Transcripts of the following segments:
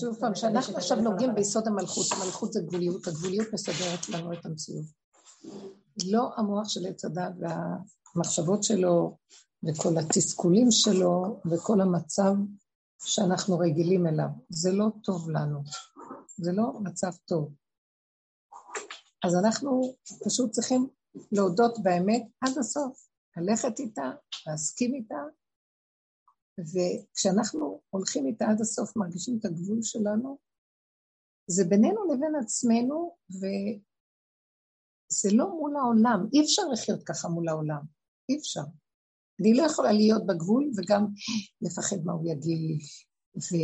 שוב פעם, שאנחנו עכשיו נוגעים ביסוד המלכות, המלכות זה גבוליות, הגבוליות מסדרת לנו את המציאות. לא המוח של עץ הדת והמחשבות שלו וכל התסכולים שלו וכל המצב שאנחנו רגילים אליו. זה לא טוב לנו, זה לא מצב טוב. אז אנחנו פשוט צריכים להודות באמת עד הסוף, ללכת איתה, להסכים איתה, וכשאנחנו הולכים איתה עד הסוף, מרגישים את הגבול שלנו, זה בינינו לבין עצמנו, וזה לא מול העולם. אי אפשר לחיות ככה מול העולם, אי אפשר. אני לא יכולה להיות בגבול וגם לפחד מה הוא יגיד, ו...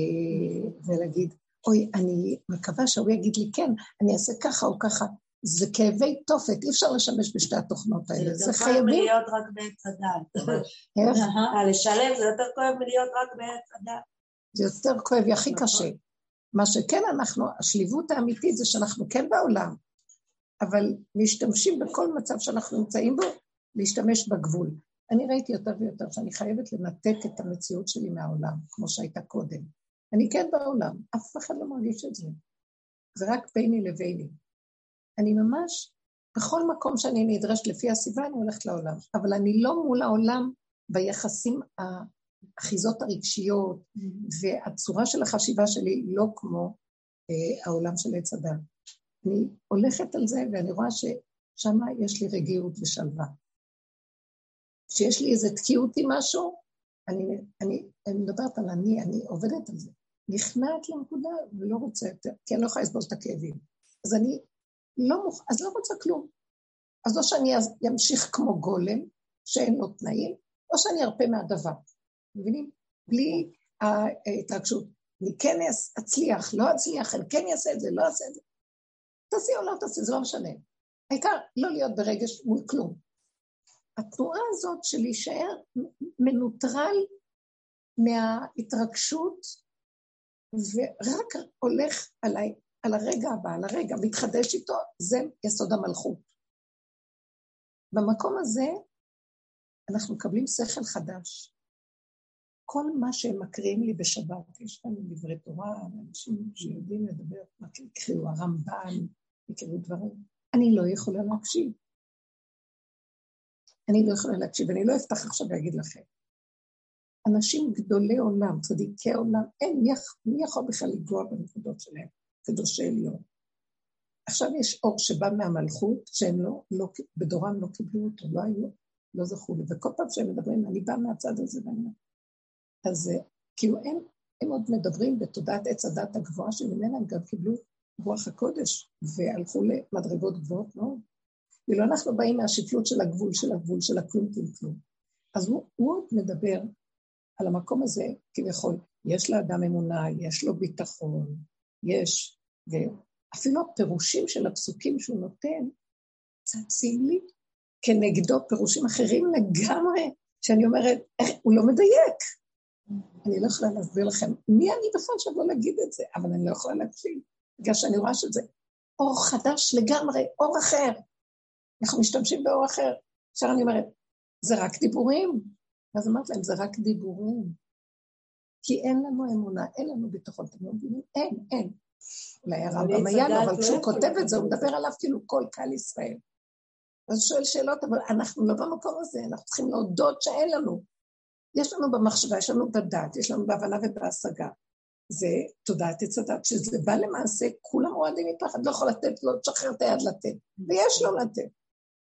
ולהגיד, אוי, אני מקווה שהוא יגיד לי כן, אני אעשה ככה או ככה. זה כאבי תופת, אי אפשר לשמש בשתי התוכנות האלה, זה חייבים... זה יותר כואב מלהיות רק בעץ הדת. איך? אה, לשלם זה יותר כואב מלהיות רק בעץ הדת. זה יותר כואב, הכי נכון. קשה. מה שכן אנחנו, השליבות האמיתית זה שאנחנו כן בעולם, אבל משתמשים בכל מצב שאנחנו נמצאים בו, להשתמש בגבול. אני ראיתי יותר ויותר שאני חייבת לנתק את המציאות שלי מהעולם, כמו שהייתה קודם. אני כן בעולם, אף אחד לא מרגיש את זה. זה רק ביני לביני. אני ממש, בכל מקום שאני נדרשת לפי הסיבה, אני הולכת לעולם. אבל אני לא מול העולם ביחסים, האחיזות הרגשיות, והצורה של החשיבה שלי לא כמו אה, העולם של עץ הדת. אני הולכת על זה ואני רואה ששם יש לי רגיעות ושלווה. כשיש לי איזה תקיעות עם משהו, אני, אני, אני מדברת על אני, אני עובדת על זה. נכנעת לנקודה ולא רוצה יותר, כי אני לא יכולה לסבול את הכאבים. אז אני לא מוכ... אז לא רוצה כלום. אז או שאני אמשיך כמו גולם, שאין לו תנאים, או שאני ארפה מהדבר. מבינים? בלי ההתרגשות. אני כן אצליח, לא אצליח, אני כן אעשה את זה, לא אעשה את זה. תעשי או לא תעשי, זה לא משנה. העיקר לא להיות ברגש מול כלום. התנועה הזאת של להישאר מנוטרל מההתרגשות, ורק הולך עליי על הרגע הבא, על הרגע, מתחדש איתו, זה יסוד המלכות. במקום הזה אנחנו מקבלים שכל חדש. כל מה שהם מקריאים לי בשבת, יש לנו דברי תורה, אנשים שיודעים לדבר, יקראו הרמב"ן, יקראו דברים, אני לא יכולה להקשיב. אני לא יכולה להקשיב, אני לא אפתח עכשיו ואגיד לכם. אנשים גדולי עולם, צדיקי עולם, אין, מי יכול בכלל לגוע בנקודות שלהם? קדושי עליון. עכשיו יש אור שבא מהמלכות, שהם לא, לא, בדורם לא קיבלו אותו, לא היו, לא זכו לי, וכל פעם שהם מדברים, אני באה מהצד הזה ואני אומרת, אז אה, כאילו הם, הם עוד מדברים בתודעת עץ הדת הגבוהה שממנה הם גם קיבלו רוח הקודש, והלכו למדרגות גבוהות מאוד. כאילו אנחנו באים מהשפלות של הגבול, של הגבול, של הכלום כלום כלום. אז הוא, הוא עוד מדבר על המקום הזה, כביכול, יש לאדם אמונה, יש לו ביטחון, יש, ואפילו הפירושים של הפסוקים שהוא נותן, צצים לי כנגדו פירושים אחרים לגמרי, שאני אומרת, איך, הוא לא מדייק. אני לא יכולה להסביר לכם מי אני בכלל שבוא להגיד את זה, אבל אני לא יכולה להקשיב, בגלל שאני רואה שזה אור חדש לגמרי, אור אחר. אנחנו משתמשים באור אחר. עכשיו אני אומרת, זה רק דיבורים. אז אמרתי להם, זה רק דיבורים. כי אין לנו אמונה, אין לנו ביטחון, אתם לא מבינים? אין, אין. אולי הרמב"ם היה לו, אבל כשהוא כותב את זה, הוא מדבר עליו כאילו כל קהל ישראל. אז הוא שואל שאלות, אבל אנחנו לא במקום הזה, אנחנו צריכים להודות שאין לנו. יש לנו במחשבה, יש לנו בדת, יש לנו בהבנה ובהשגה. זה תודעת עץ הדת, שזה בא למעשה, כולם רועדים מפחד, לא יכול לתת, לא תשחרר את היד לתת, ויש לו לתת.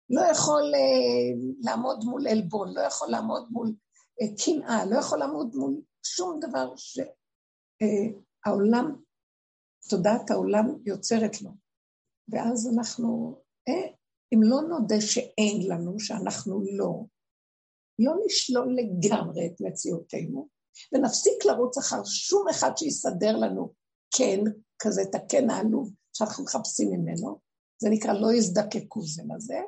לא יכול אה, לעמוד מול עלבון, לא יכול לעמוד מול אה, קנאה, לא יכול לעמוד מול שום דבר שהעולם, תודעת העולם יוצרת לו. ואז אנחנו, אה, אם לא נודה שאין לנו, שאנחנו לא, לא נשלול לגמרי את מציאותנו, ונפסיק לרוץ אחר שום אחד שיסדר לנו כן, כזה את הכן העלוב שאנחנו מחפשים ממנו, זה נקרא לא יזדקקו זה לזה,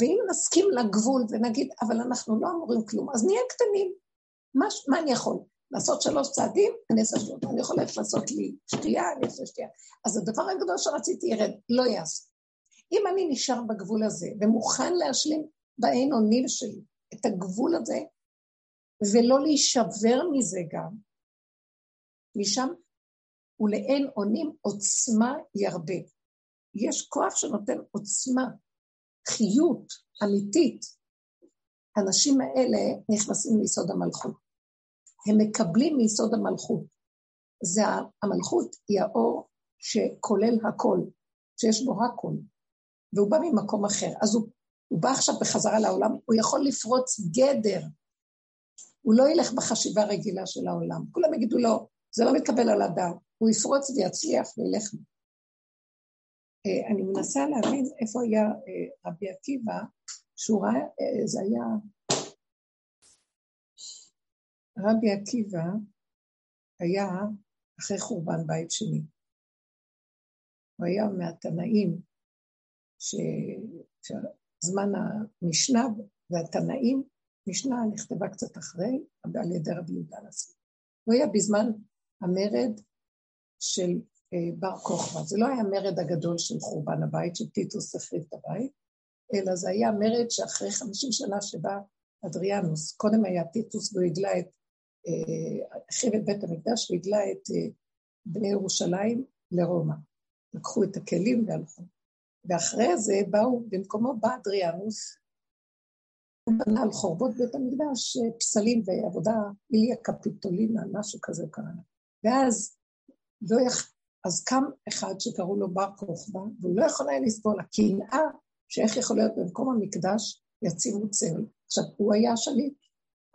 ואם נסכים לגבול ונגיד, אבל אנחנו לא אמורים כלום, אז נהיה קטנים. מה, מה אני יכול? לעשות שלוש צעדים, אני אעשה שלוש, אני יכולה לעשות לי שתייה, אני אעשה שתייה. אז הדבר הגדול שרציתי ירד, לא יעשה. אם אני נשאר בגבול הזה ומוכן להשלים בעין אונים שלי את הגבול הזה, ולא להישבר מזה גם, משם ולאין אונים עוצמה ירבה. יש כוח שנותן עוצמה, חיות אמיתית. האנשים האלה נכנסים ליסוד המלכות. הם מקבלים מיסוד המלכות. זה המלכות היא האור שכולל הכל, שיש בו הכל, והוא בא ממקום אחר. אז הוא, הוא בא עכשיו בחזרה לעולם, הוא יכול לפרוץ גדר. הוא לא ילך בחשיבה הרגילה של העולם. כולם יגידו לו, זה לא מתקבל על הדעת. הוא יפרוץ ויצליח וילך. אה, אני מנסה להבין איפה היה אה, רבי עקיבא, שהוא ראה, אה, זה היה... רבי עקיבא היה אחרי חורבן בית שני. הוא היה מהתנאים, שזמן המשנה והתנאים, משנה נכתבה קצת אחרי, על ידי רבי יהודה הנשיא. הוא היה בזמן המרד של אה, בר כוכבא. זה לא היה המרד הגדול של חורבן הבית, שטיטוס החריב את הבית, אלא זה היה מרד שאחרי חמישים שנה שבא אדריאנוס, קודם היה טיטוס והוא הגלה את, אה, את בית המקדש והגלה את אה, בני ירושלים לרומא. לקחו את הכלים והלכו. ואחרי זה באו, במקומו בא אדריאנוס, הוא בנה על חורבות בית המקדש פסלים ועבודה, איליה קפיטולינה, משהו כזה קרה. ואז לא יכ... אז קם אחד שקראו לו בר כוכבא, והוא לא יכול היה לסבול, הקנאה שאיך יכול להיות במקום המקדש יצימו צל. עכשיו, הוא היה השליט,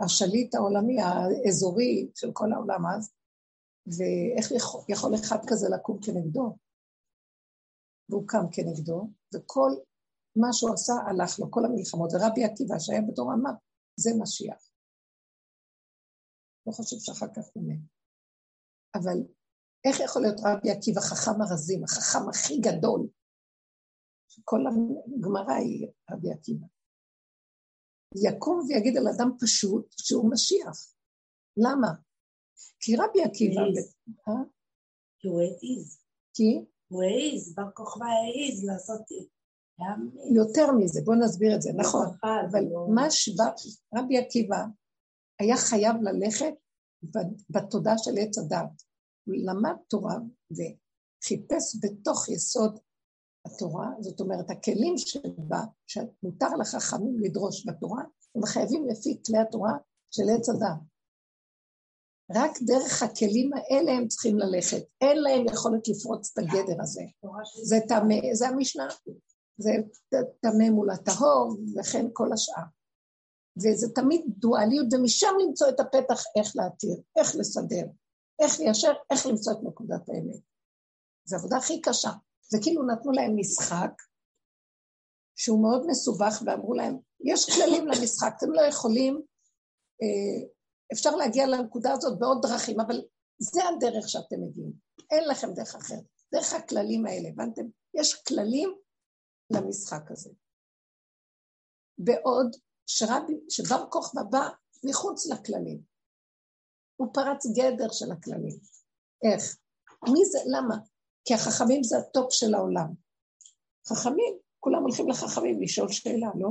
השליט העולמי, האזורי של כל העולם אז, ואיך יכול, יכול אחד כזה לקום כנגדו? והוא קם כנגדו, וכל מה שהוא עשה הלך לו, כל המלחמות. ורבי עקיבא, שהיה בתור אמר, זה משיח. לא חושב שאחר כך הוא מת. אבל איך יכול להיות רבי עקיבא חכם הרזים, החכם הכי גדול? כל הגמרא היא רבי עקיבא. יקום ויגיד על אדם פשוט שהוא משיח. למה? כי רבי עקיבא... אה? כי הוא העז. כי? הוא העז, בר כוכבא העז לעשות... יותר מזה, בואו נסביר את זה, נכון. אבל לא- מה שבא, רבי עקיבא היה חייב ללכת בתודעה של עץ הדת. הוא למד תורה וחיפש בתוך יסוד התורה, זאת אומרת, הכלים שבה, שמותר לחכמים לדרוש בתורה, הם חייבים לפי כלי התורה של עץ הדת. רק דרך הכלים האלה הם צריכים ללכת. אין להם יכולת לפרוץ את הגדר הזה. זה, תמה, זה המשנה, זה טמא מול הטהור, וכן כל השאר. וזה תמיד דואליות, ומשם למצוא את הפתח איך להתיר, איך לסדר. איך ליישר, איך למצוא את נקודת האמת. זו עבודה הכי קשה. זה כאילו נתנו להם משחק שהוא מאוד מסובך, ואמרו להם, יש כללים למשחק, אתם לא יכולים, אה, אפשר להגיע לנקודה הזאת בעוד דרכים, אבל זה הדרך שאתם מגיעים. אין לכם דרך אחרת. דרך הכללים האלה, הבנתם? יש כללים למשחק הזה. בעוד שרבי, שבר כוכבא בא מחוץ לכללים. הוא פרץ גדר של הכללים. איך? מי זה? למה? כי החכמים זה הטופ של העולם. חכמים, כולם הולכים לחכמים לשאול שאלה, לא?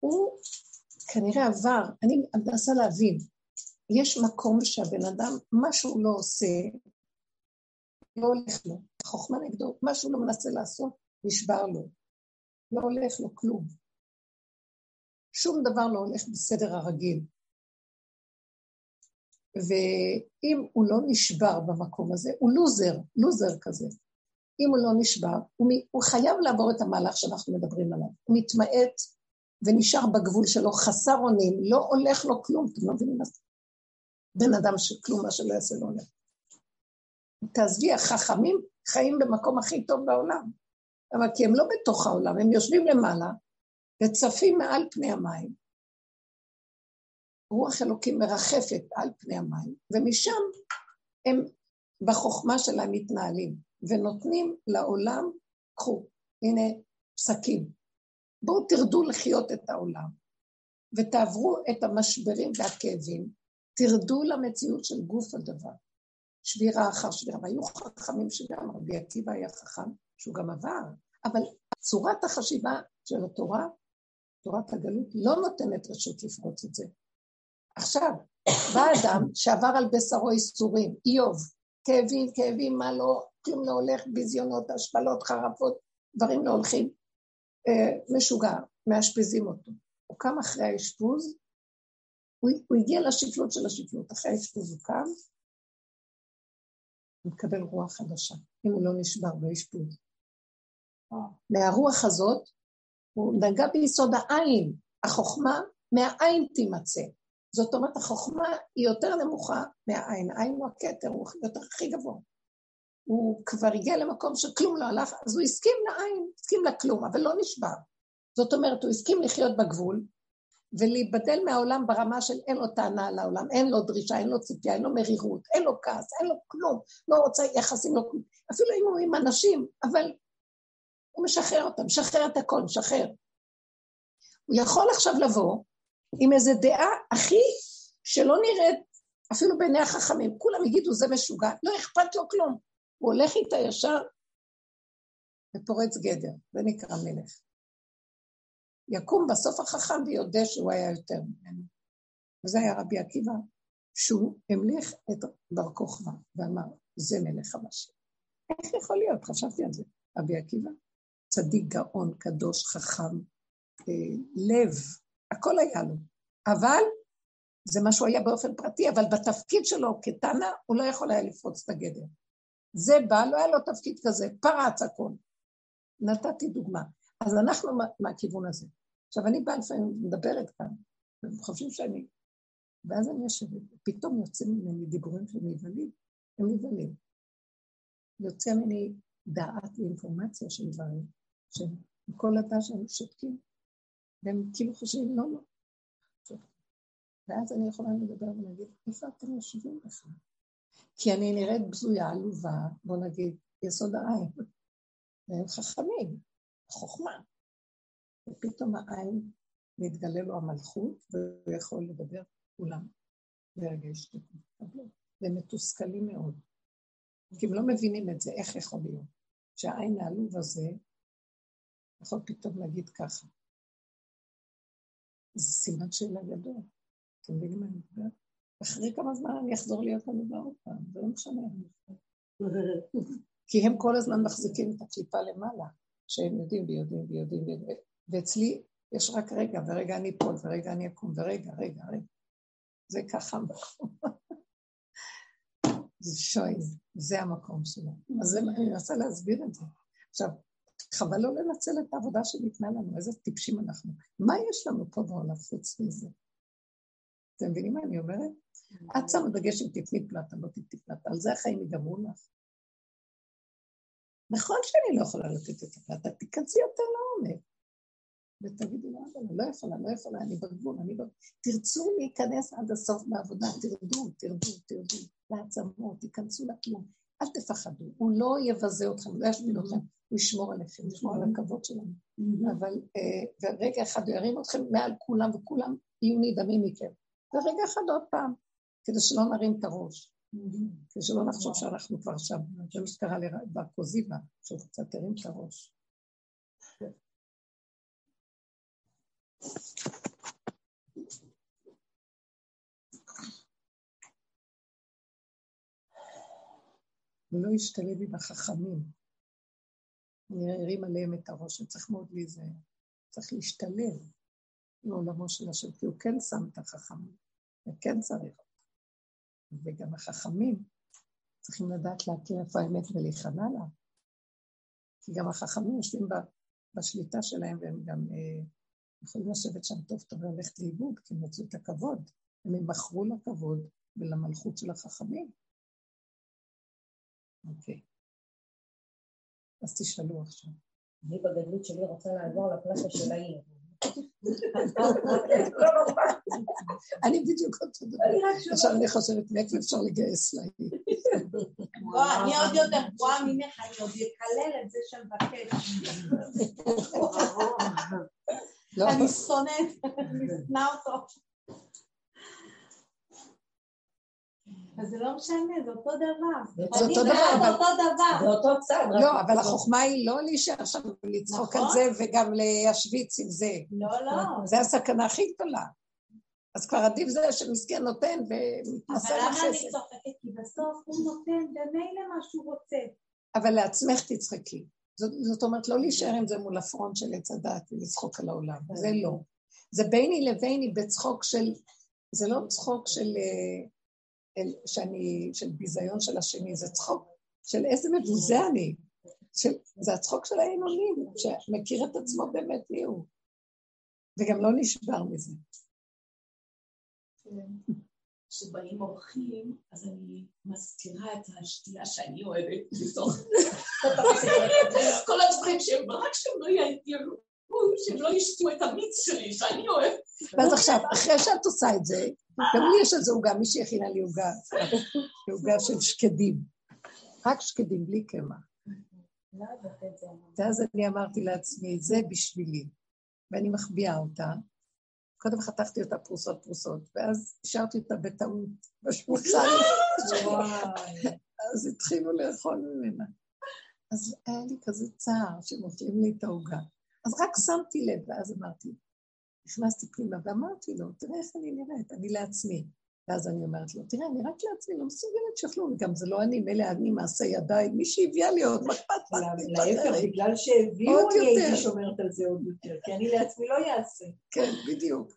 הוא כנראה עבר, אני מנסה להבין, יש מקום שהבן אדם, מה שהוא לא עושה, לא הולך לו, החוכמה נגדו, מה שהוא לא מנסה לעשות, נשבר לו. לא הולך לו כלום. שום דבר לא הולך בסדר הרגיל. ואם הוא לא נשבר במקום הזה, הוא לוזר, לוזר כזה. אם הוא לא נשבר, הוא, הוא חייב לעבור את המהלך שאנחנו מדברים עליו. הוא מתמעט ונשאר בגבול שלו, חסר אונים, לא הולך לו כלום, אתם לא מבינים מה זה? בן אדם שכלום מה שלא יעשה לא הולך. תעזבי, החכמים חיים במקום הכי טוב בעולם. אבל כי הם לא בתוך העולם, הם יושבים למעלה, וצפים מעל פני המים. רוח אלוקים מרחפת על פני המים, ומשם הם בחוכמה שלהם מתנהלים, ונותנים לעולם, קחו, הנה פסקים. בואו תרדו לחיות את העולם, ותעברו את המשברים והכאבים, תרדו למציאות של גוף הדבר. שבירה אחר שבירה, והיו חכמים שגם רבי עקיבא היה חכם, שהוא גם עבר, אבל צורת החשיבה של התורה תורת הגלות לא נותנת רשות לפרוץ את זה. עכשיו, בא אדם שעבר על בשרו איסורים, איוב, כאבים, כאבים, מה לא, כלום לא הולך, ביזיונות, השפלות, חרפות, דברים לא הולכים, אה, משוגע, מאשפזים אותו. הוא קם אחרי האשפוז, הוא, הוא הגיע לשפלות של השפלות, אחרי האשפוז הוא קם, הוא מקבל רוח חדשה, אם הוא לא נשבר באשפוז. מהרוח הזאת, הוא נגע ביסוד העין, החוכמה מהעין תימצא. זאת אומרת, החוכמה היא יותר נמוכה מהעין, העין הוא הכתר, הוא יותר הכי גבוה. הוא כבר הגיע למקום שכלום לא הלך, אז הוא הסכים לעין, הסכים לכלום, אבל לא נשבר. זאת אומרת, הוא הסכים לחיות בגבול, ולהיבדל מהעולם ברמה של אין לו טענה על העולם, אין לו דרישה, אין לו ציפייה, אין לו מרירות, אין לו כעס, אין לו כלום, לא רוצה יחסים, לא כלום. אפילו אם הוא עם אנשים, אבל הוא משחרר אותם, משחרר את הכל, משחרר. הוא יכול עכשיו לבוא עם איזו דעה הכי שלא נראית, אפילו בעיני החכמים, כולם יגידו זה משוגע, לא אכפת לו כלום. הוא הולך איתה ישר ופורץ גדר, זה נקרא מלך. יקום בסוף החכם ויודה שהוא היה יותר ממנו. וזה היה רבי עקיבא, שהוא המליך את בר כוכבא ואמר, זה מלך המשיח. איך יכול להיות? חשבתי על זה. רבי עקיבא, צדיק גאון, קדוש, חכם, אה, לב, הכל היה לו. אבל זה מה שהוא היה באופן פרטי, אבל בתפקיד שלו כתנא הוא לא יכול היה לפרוץ את הגדר. זה בא, לא היה לו תפקיד כזה, פרץ הכל. נתתי דוגמה. אז אנחנו מהכיוון הזה. עכשיו, אני באה לפעמים מדברת כאן, והם חושבים שאני... ואז אני יושבת, ופתאום יוצאים ממני דיבורים של נבהלים, הם נבהלים. יוצא ממני דעת ואינפורמציה של דברים, שהם כל הדעת שהם שותקים, והם כאילו חושבים, לא, לא. ואז אני יכולה לדבר ולהגיד, איפה אתם יושבים בכלל? כי אני נראית בזויה, עלובה, בוא נגיד, יסוד העין. והם חכמים, חוכמה. ופתאום העין מתגלה לו המלכות, והוא יכול לדבר כולם ברגע השתתפות. והם מתוסכלים מאוד. כי הם לא מבינים את זה, איך יכול להיות שהעין העלוב הזה יכול פתאום להגיד ככה. זה סימן שאלה גדול. אתם מבינים מה אני מדברת? אחרי כמה זמן אני אחזור להיות עלובה עוד פעם, זה לא משנה. כי הם כל הזמן מחזיקים את הקליפה למעלה, שהם יודעים ויודעים ויודעים ויודעים. ואצלי יש רק רגע, ורגע אני אפול, ורגע אני אקום, ורגע, רגע, רגע. זה ככה המקום. זה שויז, זה המקום שלו. אז אני מנסה להסביר את זה. עכשיו, חבל לא לנצל את העבודה שניתנה לנו, איזה טיפשים אנחנו. מה יש לנו פה בעולם חוץ מזה? אתם מבינים מה אני אומרת? את שמה דגש אם תתני פלטה, לא תתני פלטה, על זה החיים ייגמרו לך. נכון שאני לא יכולה לתת את הפלטה, תיכנסי יותר לעומק. ותגידי לו, אבל לא יכולה, לא יכולה, אני בגבול, אני בגבול. תרצו להיכנס עד הסוף בעבודה, תרדו, תרדו, תרדו, לעצמות, תיכנסו לכלום. אל תפחדו, הוא לא יבזה אתכם, לא ישמיד אתכם, הוא ישמור עליכם, ישמור על הכבוד שלנו. אבל, אה, ורגע אחד הוא ירים אתכם מעל כולם, וכולם יהיו נדהמים מכם. ורגע אחד עוד פעם, כדי שלא נרים את הראש. כדי שלא נחשוב שאנחנו כבר שם. זה מה שקרה לבר קוזיבה, שהוא קצת הרים את הראש. ולא ישתלב עם החכמים. אני ארים עליהם את הראש, וצריך מאוד להיזהר. צריך להשתלב לעולמו של השם, כי הוא כן שם את החכמים, וכן צריך. וגם החכמים צריכים לדעת להכיר איפה האמת ולהיכנע לה. כי גם החכמים יושבים בשליטה שלהם, והם גם אה, יכולים לשבת שם טוב טוב וללכת לאיבוד, כי הם יוצאו את הכבוד. הם ימכרו לכבוד ולמלכות של החכמים. אוקיי. אז תשאלו עכשיו. אני בגדלות שלי רוצה לעבור לפלטה של העיר. אני בדיוק אותו דבר. עכשיו אני חושבת מאיפה אפשר לגייס לעיר. אני עוד יותר גבוהה ממך, אני עוד אקלל את זה של מבקש. לא. אני שונאת, אני שנא אותו. אז זה לא משנה, זה אותו דבר. זה אותו דבר, אותו דבר. זה אותו צד. לא, אבל החוכמה היא לא להישאר שם ולצחוק על נכון. זה וגם להשוויץ עם זה. לא, לא. זה הסכנה הכי גדולה. אז כבר עדיף זה שמסכן נותן ומתנשא לחסד. אבל למה אני צוחקת? כי בסוף הוא נותן במילא מה שהוא רוצה. אבל לעצמך תצחקי. זאת, זאת אומרת, לא להישאר עם זה מול הפרונט של עץ הדת ולצחוק על העולם, זה לא. זה ביני לביני בצחוק של, זה לא צחוק של, אה, שאני, של ביזיון של השני, זה צחוק של איזה מבוזה אני. של, זה הצחוק של האמונים, שמכיר את עצמו באמת מי הוא. וגם לא נשבר מזה. כשבאים אורחים, אז אני מזכירה את השתייה שאני אוהבת בתוך... כל הדברים שהם, רק שהם לא יראו, שהם לא ישתו את המיץ שלי, שאני אוהבת. ואז עכשיו, אחרי שאת עושה את זה, גם לי יש איזה עוגה, מישהי הכינה לי עוגה, עוגה של שקדים. רק שקדים, בלי קמח. ואז אני אמרתי לעצמי, זה בשבילי. ואני מחביאה אותה, קודם חתכתי אותה פרוסות פרוסות, ואז השארתי אותה בטעות בשולחן. אז התחילו לאכול ממנה. אז היה לי כזה צער שהם אוכלים לי את העוגה. אז רק שמתי לב, ואז אמרתי, נכנסתי פנימה ואמרתי לו, תראה איך אני נראית, אני לעצמי. ואז אני אומרת לו, תראה, אני רק לעצמי לא מסוגלת שיאכלו, וגם זה לא אני, מילא אני מעשה ידיי, מי שהביאה לי עוד, מה אכפת לי? להפך, בגלל שהביאו אני הייתי שומרת על זה עוד יותר, כי אני לעצמי לא אעשה. כן, בדיוק.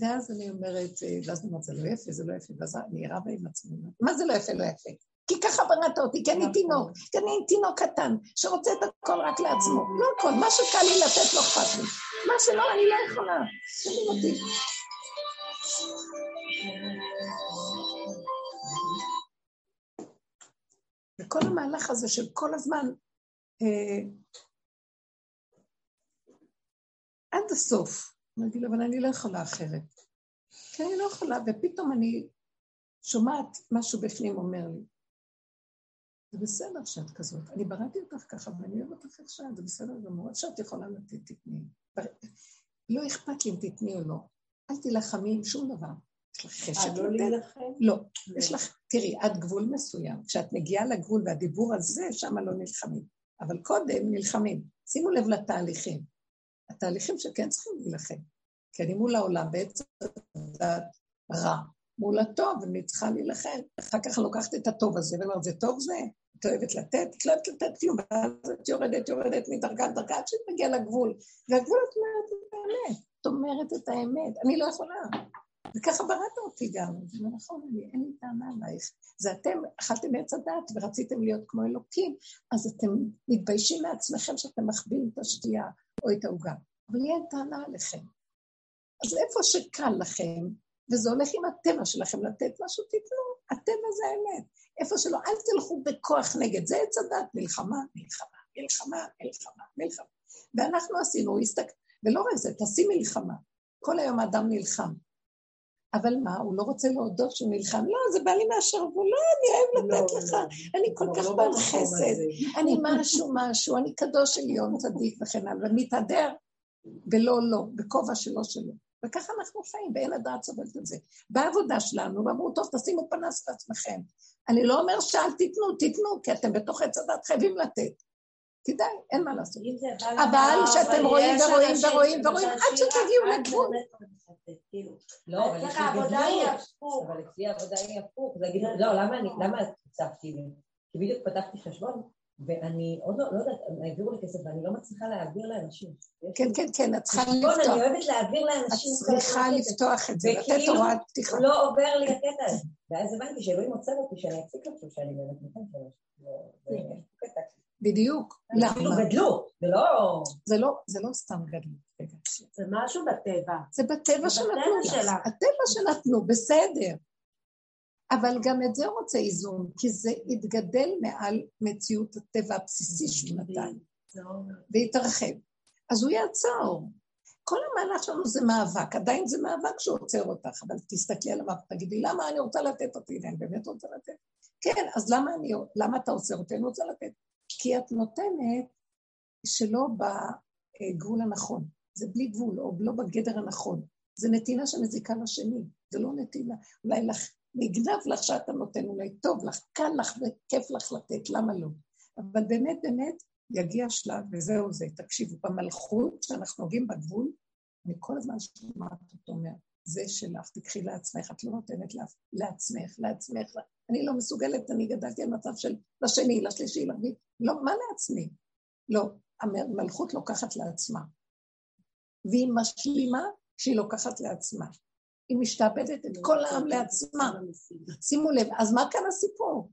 ואז אני אומרת, אה, ואז אני אומרת, זה לא יפה, זה לא יפה, ואז אני רבה עם עצמי, מה זה לא יפה, לא יפה? כי ככה בראת אותי, כי אני נכון. תינוק, כי אני תינוק קטן, שרוצה את הכל רק לעצמו. לא הכל, מה שקל לי לתת לא אכפת לי. מה שלא, אני לא יכולה. שומעים אותי. וכל המהלך הזה של כל הזמן, אה, עד הסוף, אמרתי לו, אבל אני לא יכולה אחרת. כי אני לא יכולה, ופתאום אני שומעת משהו בפנים אומר לי, זה בסדר שאת כזאת, אני בראתי אותך ככה ואני אוהב אותך איך שאת, זה בסדר גמור, שאת יכולה לתת, תתני. לא אכפת לי אם תתני או לא, אל תילחמי עם שום דבר. יש לך חשק לא לתת? לא, יש לך, תראי, עד גבול מסוים. כשאת מגיעה לגבול והדיבור הזה, שם לא נלחמים. אבל קודם נלחמים. שימו לב לתהליכים. התהליכים שכן צריכים להילחם. כי אני מול העולם בעצם רע. מול הטוב, אני צריכה להילחם. אחר כך לוקחת את הטוב הזה ואומרת, זה טוב זה? את אוהבת לתת? את לא אוהבת לתת כלום, ואז את יורדת, יורדת מדרגה לדרגה עד שאת מגיעה לגבול. והגבול את אומרת את האמת. את אומרת את האמת. אני לא יכולה. וככה בראת אותי גם, זה לא נכון, אני, אין לי טענה עלייך. זה אתם אכלתם מעץ הדת ורציתם להיות כמו אלוקים, אז אתם מתביישים מעצמכם שאתם מחביאים את השתייה או את העוגה. אבל לי אין טענה עליכם. אז איפה שקל לכם, וזה הולך עם הטבע שלכם לתת משהו, תיתנו, הטבע זה האמת. איפה שלא, אל תלכו בכוח נגד, זה עץ הדת, מלחמה, מלחמה, מלחמה, מלחמה, מלחמה. ואנחנו עשינו, הסתכל... ולא רק זה, תעשי מלחמה. כל היום האדם נלחם. אבל מה, הוא לא רוצה להודות שהוא נלחם? לא, זה בא לי מהשרוול, לא, אני אוהב לתת לא, לך, אני כל כך בעל חסד, אני משהו משהו, אני קדוש עליון צדיק וכן הלאה, ומתהדר ולא לא, בכובע שלו שלו. וככה אנחנו חיים, ואין הדעת סובלת את זה. בעבודה שלנו, ואמרו, טוב, תשימו פנס לעצמכם. אני לא אומר שאל תיתנו, תיתנו, כי אתם בתוך עץ הדת חייבים לתת. כדאי, אין מה לעשות. אבל שאתם רואים ורואים ורואים ורואים עד שתגיעו לגבול. כאילו. לא, אבל אצלי העבודה היא הפוך. אבל אצלי העבודה היא הפוך. לא, למה הצפתי לי? כי בדיוק פתחתי חשבון, ואני עוד לא, לא יודעת, העבירו לי כסף ואני לא מצליחה להעביר לאנשים. כן, כן, כן, את צריכה לפתוח. אני אוהבת להעביר לאנשים. את צריכה לפתוח את זה, לתת הוראת פתיחה. לא עובר לי הקטע הזה. ואז הבנתי שאלוהים עוצר אותי, שאני אפסיק לחשוב שאני באמת נותנת בדיוק. למה? אפילו גדלות, זה לא... זה לא, זה לא סתם גדלות. זה משהו בטבע. זה בטבע שנתנו לך. הטבע שנתנו, בסדר. אבל גם את זה הוא רוצה איזון, כי זה התגדל מעל מציאות הטבע הבסיסי שהוא נתן, והתרחב. אז הוא יעצור. כל המהלך שלנו זה מאבק, עדיין זה מאבק שהוא עוצר אותך, אבל תסתכלי על המאבק, תגידי, למה אני רוצה לתת אותי? אני באמת רוצה לתת. כן, אז למה, אני, למה אתה עוצר אותי? אני רוצה לתת. כי את נותנת שלא בגבול הנכון. זה בלי גבול, או לא בגדר הנכון. זה נתינה שמזיקה לשני, זה לא נתינה. אולי לך, נגנב לך שאתה נותן, אולי טוב לך, קל לך וכיף לך לתת, למה לא? אבל באמת, באמת, יגיע שלב, וזהו זה, תקשיבו, במלכות, שאנחנו נוגעים בגבול, אני כל הזמן שומעת אותו אומר, זה שלך, תקחי לעצמך, את לא נותנת לעצמך, לעצמך. אני לא מסוגלת, אני גדלתי על מצב של לשני, לשלישי, לרביעי. לא, מה לעצמי? לא, המלכות לוקחת לעצמה. והיא משלימה כשהיא לוקחת לעצמה. היא משתעבדת את כל העם לעצמה. שימו לב, אז מה כאן הסיפור?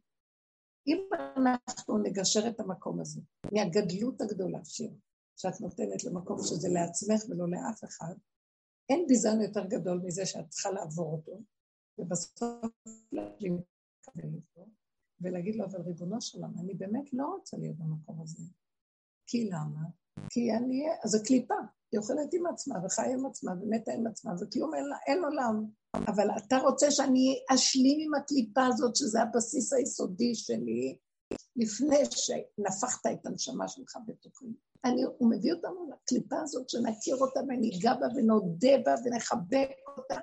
אם אנחנו נגשר את המקום הזה, מהגדלות הגדולה שלו, שאת נותנת למקום שזה לעצמך ולא לאף אחד, אין ביזיון יותר גדול מזה שאת צריכה לעבור אותו, ובסוף להשלים לקבל אותו, ולהגיד לו, אבל ריבונו של עולם, אני באמת לא רוצה להיות במקום הזה. כי למה? כי אני, אז זה קליפה, היא אוכלת עם עצמה, וחיה עם עצמה, ומתה עם עצמה, וכלום אין אין עולם. אבל אתה רוצה שאני אשלים עם הקליפה הזאת, שזה הבסיס היסודי שלי, לפני שנפחת את הנשמה שלך בתוכי. אני, הוא מביא אותנו לקליפה הזאת, שנכיר אותה וניגע בה ונודה בה ונחבק אותה,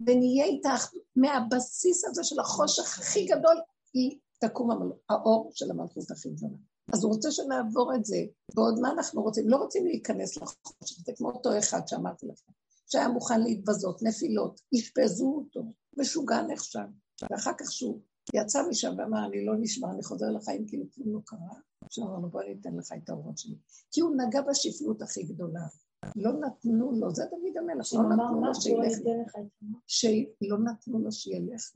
ונהיה איתה מהבסיס הזה של החושך הכי גדול, היא תקום. האור של המלכות הכי גדולה. אז הוא רוצה שנעבור את זה, ועוד מה אנחנו רוצים? לא רוצים להיכנס לחושך, זה כמו אותו אחד שאמרתי לכם, שהיה מוכן להתבזות, נפילות, אשפזו אותו, משוגע נחשב, ואחר כך שהוא יצא משם ואמר, אני לא נשמע, אני חוזר לחיים כאילו כלום לא קרה, שאמרנו, בוא אני אתן לך את האורות שלי. כי הוא נגע בשפלות הכי גדולה. לא נתנו לו, זה דוד המלך, לא נתנו לו שילך, שלא נתנו לו שילך,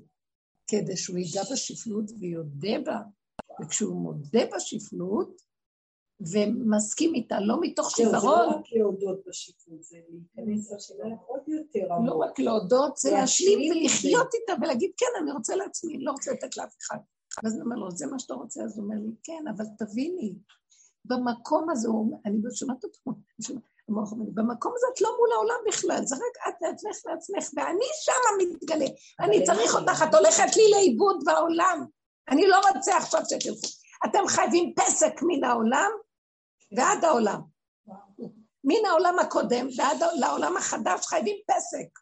כדי שהוא ייגע בשפלות ויודה בה, וכשהוא מודה בשפלות, ומסכים איתה, לא מתוך שיוורון. זה לא רק להודות בשפלות, זה להיכנס לשאלה עוד יותר לא רק להודות, זה להשלים ולחיות איתה ולהגיד, כן, אני רוצה לעצמי, לא רוצה לתת לאף אחד. ואז אני אומר לו, זה מה שאתה רוצה? אז הוא אומר לי, כן, אבל תביני, במקום הזה, אני שומעת אותו, במקום הזה את לא מול העולם בכלל, זה רק את לעצמך לעצמך, ואני שמה מתגלה. אני צריך אותך, את הולכת לי לאיבוד בעולם. אני לא רוצה עכשיו שתלכו. אתם חייבים פסק מן העולם ועד העולם. מן העולם הקודם ועד לעולם החדש חייבים פסק.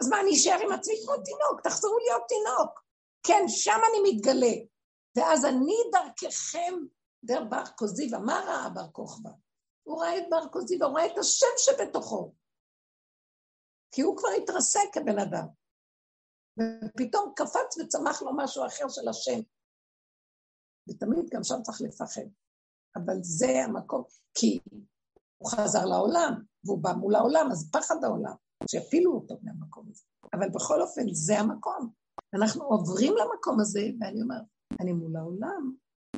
אז מה, אני אשאר עם עצמי כמו תינוק, תחזרו להיות תינוק. כן, שם אני מתגלה. ואז אני דרככם, דרך בר כוזיבא, מה ראה בר כוכבא? הוא ראה את בר כוזיבא, הוא ראה את השם שבתוכו. כי הוא כבר התרסק כבן אדם. ופתאום קפץ וצמח לו משהו אחר של השם. ותמיד גם שם צריך לפחד. אבל זה המקום, כי הוא חזר לעולם, והוא בא מול העולם, אז פחד העולם, שיפילו אותו מהמקום הזה. אבל בכל אופן, זה המקום. אנחנו עוברים למקום הזה, ואני אומרת, אני מול העולם.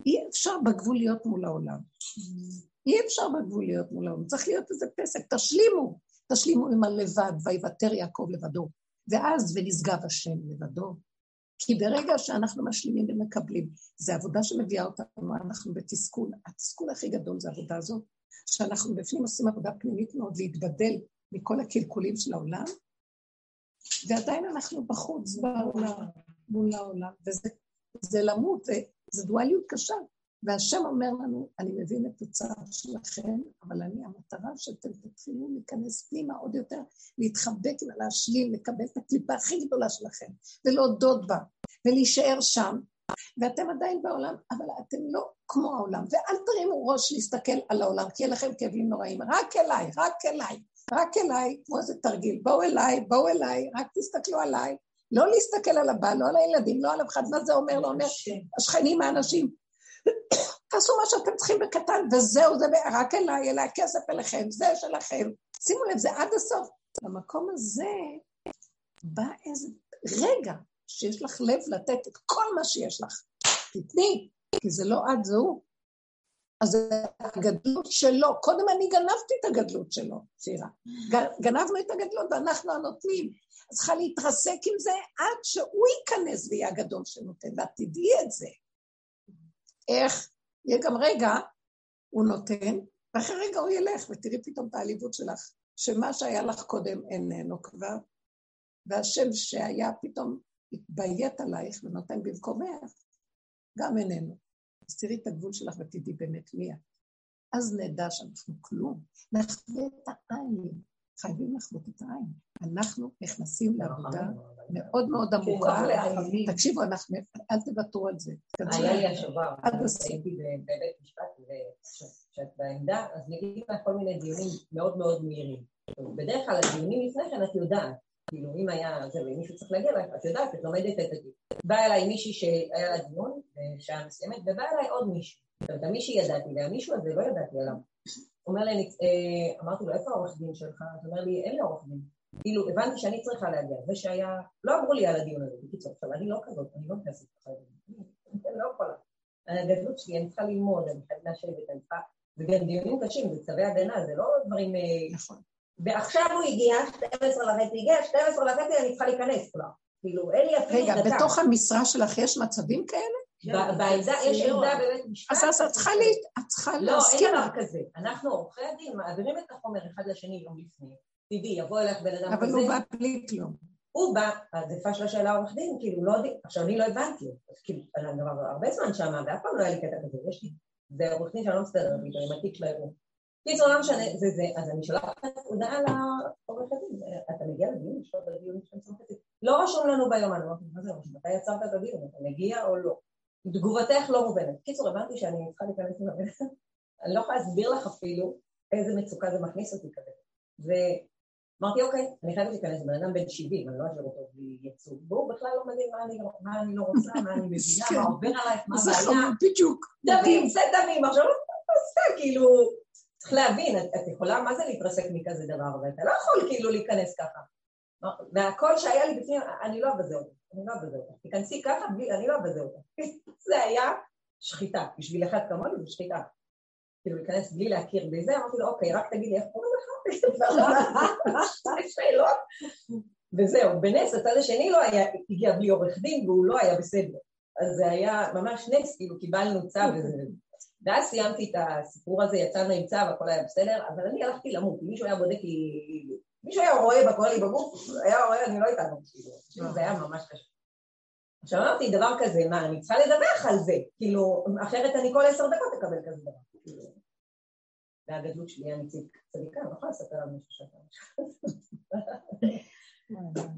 אי אפשר בגבול להיות מול העולם. אי אפשר בגבול להיות מול העולם. צריך להיות איזה פסק, תשלימו. תשלימו עם הלבד, ויוותר יעקב לבדו. ואז ונשגב השם לבדו. כי ברגע שאנחנו משלימים ומקבלים, זו עבודה שמביאה אותנו, אנחנו בתסכול. התסכול הכי גדול זה העבודה הזאת, שאנחנו בפנים עושים עבודה פנימית מאוד להתבדל מכל הקלקולים של העולם, ועדיין אנחנו בחוץ בעולם, מול העולם, וזה למות, זה, דואליות קשה. והשם אומר לנו, אני מבין את הצער שלכם, אבל אני, המטרה שאתם תתחילו להיכנס פנימה עוד יותר, להתחבק ולהשלים, לקבל את הקליפה הכי גדולה שלכם, ולהודות בה, ולהישאר שם, ואתם עדיין בעולם, אבל אתם לא כמו העולם, ואל תרימו ראש להסתכל על העולם, כי יהיה לכם כאבים נוראים, רק אליי, רק אליי, רק אליי, כמו איזה תרגיל, בואו אליי, בואו אליי, רק תסתכלו עליי, לא להסתכל על הבעל, לא על הילדים, לא על אף אחד, מה זה אומר? לא אומר, השכנים, האנשים, תעשו מה שאתם צריכים בקטן, וזהו, זה רק אליי, אליי, הכסף אליכם, זה שלכם. שימו לב, זה עד הסוף. במקום הזה בא איזה רגע שיש לך לב לתת את כל מה שיש לך. תתני, כי זה לא את, זה. אז הגדלות שלו. קודם אני גנבתי את הגדלות שלו, שירה. גנבנו את הגדלות ואנחנו הנותנים. צריכה להתרסק עם זה עד שהוא ייכנס ויהיה הגדול שנותן, ואת תדעי את זה. איך? יהיה גם רגע, הוא נותן, ואחרי רגע הוא ילך, ותראי פתאום את העליבות שלך, שמה שהיה לך קודם איננו כבר, והשם שהיה פתאום התביית עלייך ונותן במקומך, גם איננו. אז תראי את הגבול שלך ותדעי באמת מי את. אז נדע שאנחנו כלום. נחווה את העין. חייבים לחוות את העין. אנחנו נכנסים לעבודה מאוד מאוד עמוקה. תקשיבו, אנחנו, אל תוותרו על זה. היה לי השבוע, הייתי בבית משפט, וכשאת בעמדה, אז מגיעים לה כל מיני דיונים מאוד מאוד מהירים. בדרך כלל הדיונים לפני כן את יודעת, כאילו, אם היה זה ומישהו צריך להגיע אליי, את יודעת, את לומדת את הדיון. באה אליי מישהי שהיה לה דיון, שעה מסוימת, ובאה אליי עוד מישהו. זאת אומרת, המישהי ידעתי, והמישהו הזה לא ידעתי עליו. אומר לי, אה, אמרתי לו, איפה העורך דין שלך? הוא אומר לי, אין לי עורך דין. כאילו, הבנתי שאני צריכה להגיע. זה שהיה, לא אמרו לי על הדיון הזה, בקיצור, עכשיו, אני לא כזאת, אני לא נכנסת ככה. אני לא יכולה. הגדלות שלי, אני צריכה ללמוד, אני חייבת לשבת, אני צריכה... זה גם דיונים קשים, זה צווי הגנה, זה לא דברים... אה, נכון. ועכשיו הוא הגיע, 12 וחצי הגיע, 12 וחצי אני צריכה להיכנס כבר. כאילו, אין לי אפילו דקה. רגע, בתוך המשרה שלך יש מצבים כאלה? בעמדה, יש עמדה בבית משפט. אז את צריכה להסכים. לא, אין דבר כזה. אנחנו עורכי הדין מעבירים את החומר אחד לשני יום לפני. טבעי, יבוא אליך בן אדם כזה. אבל הוא בא בלי כלום. הוא בא, העדפה של השאלה עורך דין, כאילו, לא יודעים, עכשיו אני לא הבנתי, כאילו, אני כבר הרבה זמן שמה, ואף פעם לא היה לי קטע כזה, יש לי, זה עורך דין שאני לא מסתדרת איתו, עם התיק של האירוע. קיצור, לא משנה, זה זה, אז אני שולחת הודעה לעורך הדין, אתה מגיע לדיון, יש את הדיון של חצי. לא רשום לנו ביום, אני אומרת, מה זה רשום? מתי יצרת את הדיון, אתה מגיע או לא? תגובתך לא מובנת. קיצור, הבנתי שאני צריכה להיכנס לבן אני לא יכולה להסביר לך אפילו איזה מצוקה זה מכניס אותי כזה. ואמרתי, אוקיי, אני חייבת להיכנס, בן אדם בן 70, אני לא אעביר אותו בלי ייצוג. והוא בכלל לא מבין מה אני לא רוצה, מה אני מבינה, מה עובר עלייך, מה הבעיה. בדיוק. דמים, זה דמים, עכשיו לא עושה, כאילו... צריך להבין, את, את יכולה, מה זה להתרסק מכזה דבר, ואתה לא יכול כאילו להיכנס ככה. והקול שהיה לי בפנים, אני לא אותה, אני לא אבזה אותה. תיכנסי ככה, אני לא אבזה אותה. זה היה שחיטה, בשביל אחד כמוני זה שחיטה. כאילו להיכנס בלי להכיר בזה, אמרתי לו, אוקיי, רק תגיד לי איך קוראים לך? שאלות. וזהו, בנס הצד השני לא היה, הגיע בלי עורך דין והוא לא היה בסדר. אז זה היה ממש נס, כאילו קיבלנו צו וזה... ואז סיימתי את הסיפור הזה, יצאנו עם צו, הכל היה בסדר, אבל אני הלכתי למות, אם מישהו היה בודק לי, מישהו היה רואה מה קורה לי בגוף, היה רואה, אני לא איתנו, כאילו, זה היה ממש קשה. עכשיו אמרתי דבר כזה, מה, אני צריכה לדווח על זה, כאילו, אחרת אני כל עשר דקות אקבל כזה דבר, כאילו. והגדלות שלי, אני צדיקה, אני לא יכולה לספר על מישהו שאתה...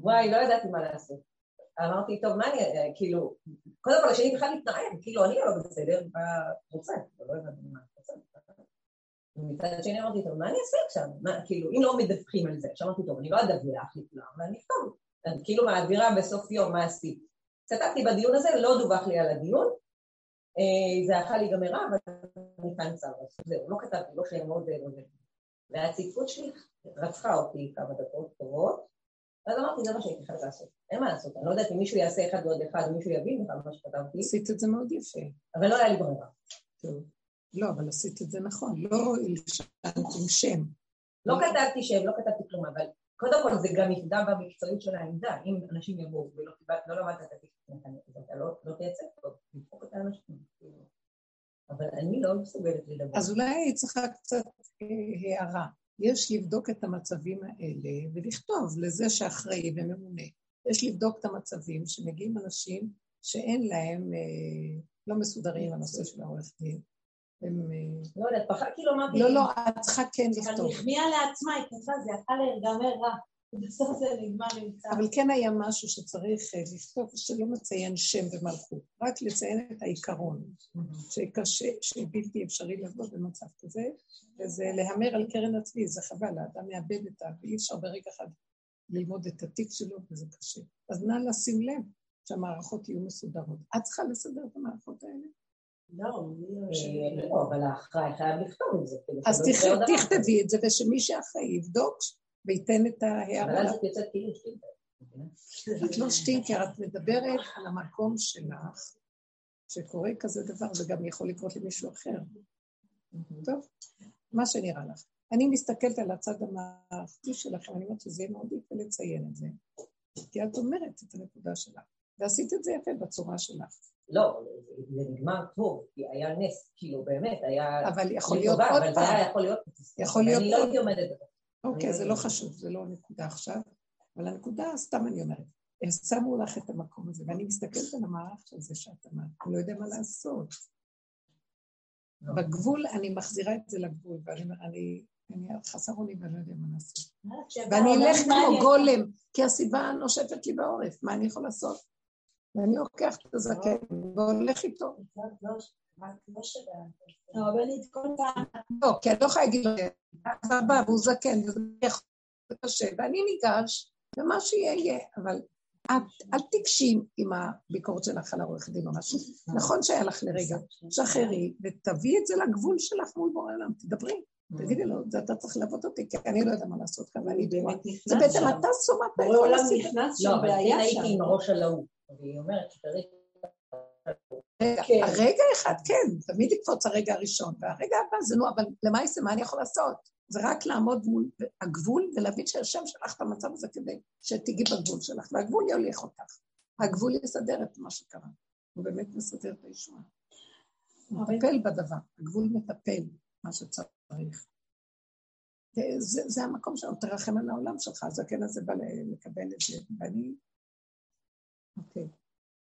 וואי, לא ידעתי מה לעשות. אמרתי, טוב, מה אני, כאילו, קודם כל השני בכלל מתנער, כאילו, אני לא בסדר, מה רוצה, לא הבנתי מה רוצה. ומצד שני אמרתי, טוב, מה אני אעשה עכשיו? מה, כאילו, אם לא מדווחים על זה, עכשיו אמרתי, טוב, אני לא אדווח לכולם, אבל אני אכתוב. אני כאילו מעבירה בסוף יום מה עשיתי. כתבתי בדיון הזה, לא דווח לי על הדיון, אה, זה יכול להיגמר רע, אבל אני כאן צר, זהו, לא כתבתי, לא שם, לא זה, לא. והציפות שלי רצחה אותי כמה דקות טובות, ואז אמרתי, זה מה שהייתי חייבת לעשות. אין מה לעשות, אני לא יודעת אם מישהו יעשה אחד ועוד אחד, מישהו יבין בכלל מה שכתבתי. עשית את זה מאוד יפה. אבל לא היה לי ברירה. טוב. לא, אבל עשית את זה נכון, לא הלשנת עם שם. לא כתבתי שם, לא כתבתי כלום, אבל קודם כל זה גם יפגע במקצועיות של העמדה. אם אנשים יבואו ולא לא למדת את התיק, אתה לא, לא תייצג טוב, תדפוק את האנשים. אבל אני לא מסוגלת לדבר. אז אולי צריכה קצת אה, הערה. יש לבדוק את המצבים האלה ולכתוב לזה שאחראי וממונה. יש לבדוק את המצבים שמגיעים אנשים שאין להם, אה, לא מסודרים הנושא של העורך דין. הם... אה, לא יודעת, פחד, כאילו אמרתי... לא, לא, את צריכה כן לכתוב. אבל החמיאה לעצמה, היא כתבה, זה יכל להיגמר רע. בסוף זה נגמר נמצא. אבל כן היה משהו שצריך אה, לכתוב, שלא מציין שם ומלכות, רק לציין את העיקרון, שקשה, שבלתי אפשרי לבוא במצב כזה, וזה להמר על קרן הצבי, זה חבל, האדם מאבד את ה... ואי אפשר ברגע אחד ללמוד את התיק שלו, וזה קשה. אז נא לשים לב שהמערכות יהיו מסודרות. את צריכה לסדר את המערכות האלה? לא, לא אבל האחראי חייב לכתוב את זה. אז תכתבי את זה, ושמי שאחראי יבדוק וייתן את ההערה. אבל אז את יוצאת כאילו שטינקר. את לא שטינקר, את מדברת על המקום שלך, שקורה כזה דבר, זה גם יכול לקרות למישהו אחר. טוב, מה שנראה לך. אני מסתכלת על הצד המערכתי שלכם, אני אומרת שזה יהיה מאוד יפה לציין את זה. כי את אומרת את הנקודה שלך, ועשית את זה יפה בצורה שלך. לא, זה נגמר טוב, כי היה נס, כאילו באמת, היה... אבל יכול להיות עוד פעם. אבל זה היה יכול להיות... יכול להיות. אני לא הייתי עומדת בזה. אוקיי, זה לא חשוב, זה לא הנקודה עכשיו, אבל הנקודה, סתם אני אומרת, הם שמו לך את המקום הזה, ואני מסתכלת על המערך של זה שאת אמרת, הוא לא יודע מה לעשות. לא. בגבול, אני מחזירה את זה לגבול, ואני אני חסר אונים ואני לא יודע מה לעשות. ואני אלך כמו גולם, כי הסיבה נושפת לי בעורף, מה אני יכול לעשות? ואני לוקח את הזקן והולך איתו. לא, כי אני לא יכולה להגיד לו, אבא, והוא זקן, וזה קשה, ואני ניגש, ומה שיהיה יהיה, אבל אל תיגשי עם הביקורת שלך על העורך דין או משהו. נכון שהיה לך לרגע, שחררי ותביאי את זה לגבול שלך מול בורא עולם, תדברי. תגידי לו, זה אתה צריך לעבוד אותי, כי אני לא יודע מה לעשות כאן, ואני באמת זה בעצם אתה סוממת את כל הסיבה. לא, אבל כן הייתי עם הראש על ההוא, והיא אומרת שכרגע... כן. הרגע אחד, כן, תמיד יקפוץ הרגע הראשון, והרגע הבא זה נו, אבל למה יעשה, מה אני יכול לעשות? זה רק לעמוד מול הגבול ולהבין שהשם שלח את המצב הזה כדי שתיגעי בגבול שלך, והגבול יוליך אותך. הגבול יסדר את מה שקרה. הוא באמת מסדר את הישועה. הוא מטפל בדבר, הגבול מטפל מה שצריך. זה, זה המקום שלנו, תרחם על העולם שלך, הזקן הזה בא לקבל את זה, ואני... אוקיי.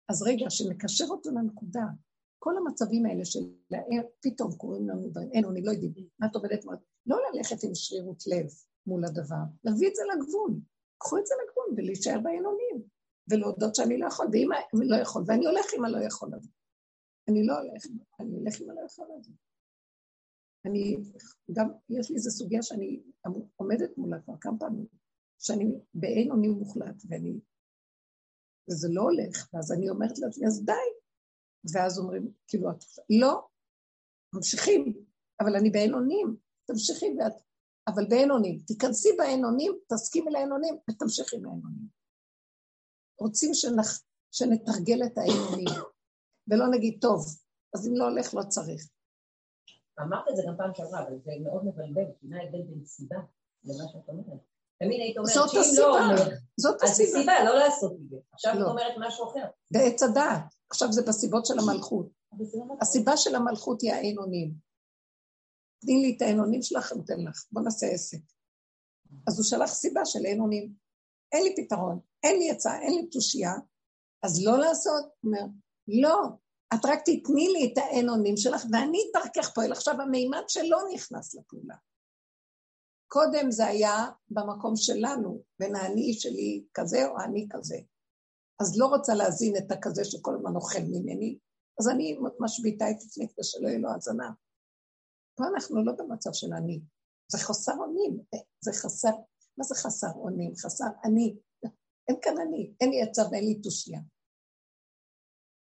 אז רגע, שנקשר אותו לנקודה, כל המצבים האלה של פתאום קוראים לנו דברים, אין, אני לא יודעים, מה את עובדת לא ללכת עם שרירות לב מול הדבר, להביא את זה לגבול, קחו את זה לגבול ולהישאר בעינונים, ולהודות שאני לא יכול, ואם אני לא יכול, ואני הולך עם הלא יכול הזה. אני לא הולך, אני הולך עם הלא יכול הזה. אני, גם, יש לי איזו סוגיה שאני עומדת מולה כבר כמה פעמים, שאני באין אונים מוחלט, ואני, וזה לא הולך, ואז אני אומרת לעצמי, אז די. ואז אומרים, כאילו, את, לא, ממשיכים, אבל אני באין אונים, תמשיכי ואת... אבל באין אונים, תיכנסי באין אונים, תסכימי לאין אונים ותמשיכי באין אונים. רוצים שנח... שנתרגל את האין אונים, ולא נגיד, טוב, אז אם לא הולך, לא צריך. אמרת את זה גם פעם שעברה, אבל זה מאוד מבלבל, כי מה ההבדל בין סיבה למה שאת אומרת? תמיד היית אומרת שאם לא הולך, זאת הסיבה. אז סיבה לא לעשות את זה. עכשיו את לא. אומרת משהו אחר. זה עץ הדעת. עכשיו זה בסיבות של המלכות. לא הסיבה של המלכות היא האין אונים. תני לי את האין אונים שלך, אני אתן לך. בוא נעשה עסק. אז הוא שלח סיבה של אין אונים. אין לי פתרון, אין לי עצה, אין לי תושייה, אז לא לעשות? הוא אומר, לא, את רק תתני לי את האין אונים שלך, ואני דרכך פועל. עכשיו, המימד שלא נכנס לפעולה. קודם זה היה במקום שלנו, בין האני שלי כזה או אני כזה. אז לא רוצה להזין את הכזה שכל הזמן אוכל ממני, אז אני משביתה את עצמי כדי שלא יהיה לו האזנה. פה אנחנו לא במצב של אני, זה חסר אונים, זה חסר, מה זה חסר אונים? חסר אני. אין כאן אני, אין לי עצה ואין לי תושייה.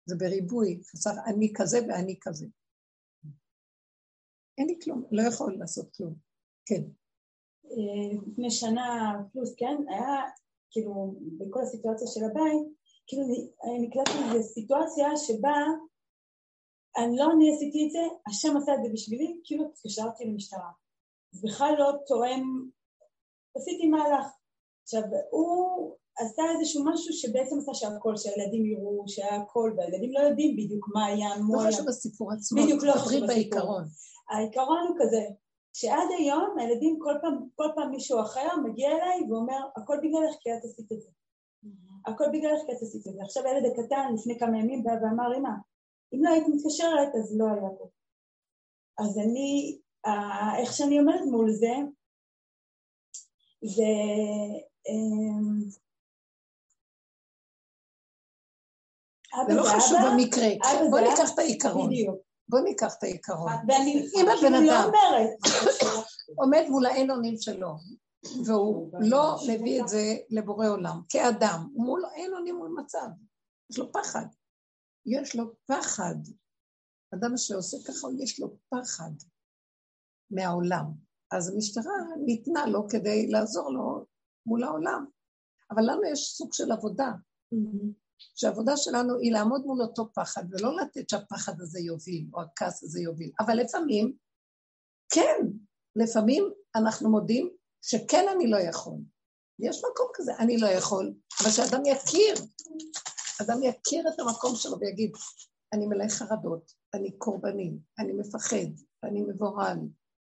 זה בריבוי, חסר אני כזה ואני כזה. אין לי כלום, לא יכול לעשות כלום. כן. לפני שנה פלוס, כן, היה כאילו בכל הסיטואציה של הבית, כאילו אני נקלטתי לאיזו סיטואציה שבה אני לא אני עשיתי את זה, השם עשה את זה בשבילי, כאילו התקשרתי למשטרה. זה בכלל לא תואם, עשיתי מהלך. עכשיו, הוא עשה איזשהו משהו שבעצם עשה שהכל, שהילדים יראו, שהכל, והילדים לא יודעים בדיוק מה היה, לא חשוב בסיפור עצמו, בדיוק לא חשוב בסיפור. העיקרון הוא כזה, שעד היום הילדים כל פעם, כל פעם מישהו אחר מגיע אליי ואומר, הכל בגללך כי את עשית את זה. הכל בגללך כי את עשית את זה. עכשיו הילד הקטן לפני כמה ימים בא ואמר, אמא, אם לא היית מתקשרת אז לא היה פה. אז אני, איך שאני עומדת מול זה, זה... אמ, זה לא חשוב במקרה, בוא ניקח את העיקרון. בוא ניקח את העיקרון. אם הבן לא אדם עומד מול האין אונים שלו, והוא לא מביא את זה לבורא עולם, כאדם, מול אין אונים מול מצב, יש לו פחד. יש לו פחד. אדם שעושה ככה, יש לו פחד מהעולם. אז המשטרה ניתנה לו כדי לעזור לו מול העולם. אבל לנו יש סוג של עבודה. שהעבודה שלנו היא לעמוד מול אותו פחד, ולא לתת שהפחד הזה יוביל, או הכעס הזה יוביל. אבל לפעמים, כן, לפעמים אנחנו מודים שכן אני לא יכול. יש מקום כזה, אני לא יכול, אבל שאדם יכיר, אדם יכיר את המקום שלו ויגיד, אני מלא חרדות, אני קורבני, אני מפחד, אני מבוהל,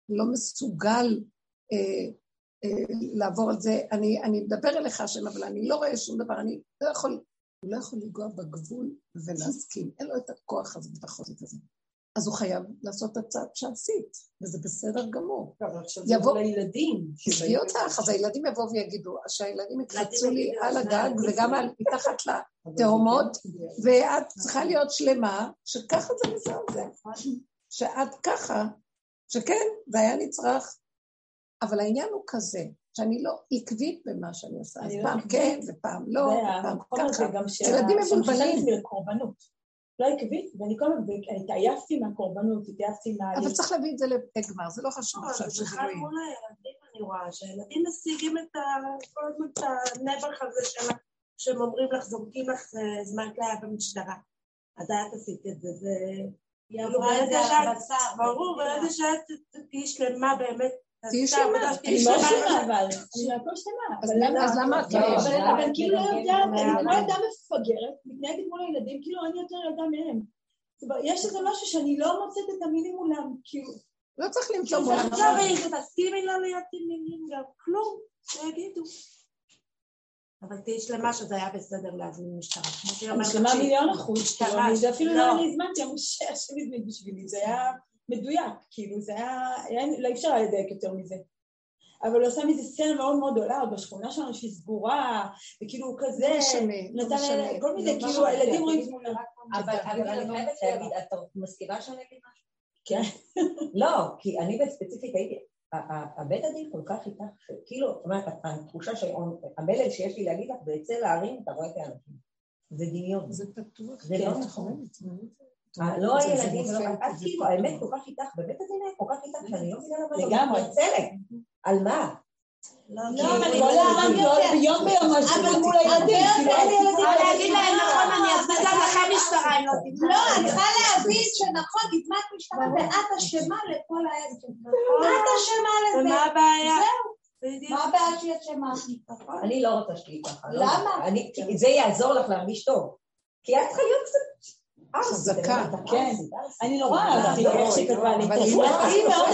לא מסוגל אה, אה, לעבור על זה, אני, אני מדבר אליך השם, אבל אני לא רואה שום דבר, אני לא יכול הוא לא יכול לנגוע בגבול ולהסכים, אין לו את הכוח הזה ואת החוזק הזה. אז הוא חייב לעשות את הצעד שעשית, וזה בסדר גמור. אבל עכשיו זה יבוא לילדים. תשבי אותך, אז הילדים יבואו ויגידו, שהילדים יקפצו לי על הגג וגם מתחת לתהומות, ואת צריכה להיות שלמה, שככה זה מזעזע. שאת ככה, שכן, זה היה נצרך. אבל העניין הוא כזה, שאני לא עקבית במה שאני עושה. אז לא פעם כן ופעם לא, ופעם ככה. ילדים מבולבלים. לא עקבית, ואני כל הזמן, התעייפתי מהקורבנות, התעייפתי מה... אבל צריך להביא את זה לגמר, זה לא חשוב עכשיו שזה לא יהיה. מול הילדים אני רואה, שהילדים משיגים את כל הזמן את הנבח הזה שהם אומרים לך, זורקים לך זמן תליה במשטרה. אז את עשית את זה, זה... היא עברה את זה על הבשר. ברור, ברגע שאת תהיי שלמה באמת תהיי שלמה, תהיי שלמה אבל. אני שלמה. אז למה את לא אבל כאילו לא יודעת, אני כמו ילדה מפגרת, מתנהגת מול הילדים, כאילו אני יותר ילדה מהם. יש איזה משהו שאני לא מוצאת את המילים מולם, כאילו... לא צריך למצוא מולם. לא צריך, תסכימי לא להיות עם מילים גם, כלום, שיגידו. אבל תהיי שלמה שזה היה בסדר להזמין משטרה. אני שלמה מיליון אחוז, כאילו, זה אפילו לא היה לי זמן שהמשה הזמין בשבילי, זה היה... מדויק, כאילו זה היה, היה לא אפשר היה לדייק יותר מזה. אבל הוא עשה מזה סצנה מאוד מאוד גדולה, עוד בשכונה שלנו שהיא סגורה, וכאילו כזה, לא נתן לא כל מיני, כאילו הילדים רואים תמונה. אבל אני חייבת להגיד, את מסכימה שאני אגיד משהו? כן. לא, כי אני בספציפית הייתי, הבית הדין כל כך איתך, כאילו, זאת אומרת, התחושה שהמלל שיש לי להגיד לך, זה אצל להרים, אתה רואה את האנשים. זה דמיון. זה פתוח. זה לא נכון. אה, לא הילדים, לא, את כאילו, האמת כל כך איתך, בבית הדין היה כל כך איתך, שאני לא מבינה למה אני מתנצלת. על מה? לא, לא אבל כל העם יותר. ביום ביום אבל מול הילדים, ילדים. אני אגיד להם, נכון, אני גם לכם משטרה אם לא תתמכו. לא, אני צריכה להבין שנכון, הזמנת משטרה, ואת אשמה לכל האלה. את אשמה לזה. ומה הבעיה? מה הבעיה שהיא אשמה? אני לא רוצה שתהיי ככה. לא למה? זה יעזור לך להרגיש טוב. כי את צריכה להיות קצת... חזקה. כן, אני נורא אהבתי איך שהיא כתבה לי. היא מאוד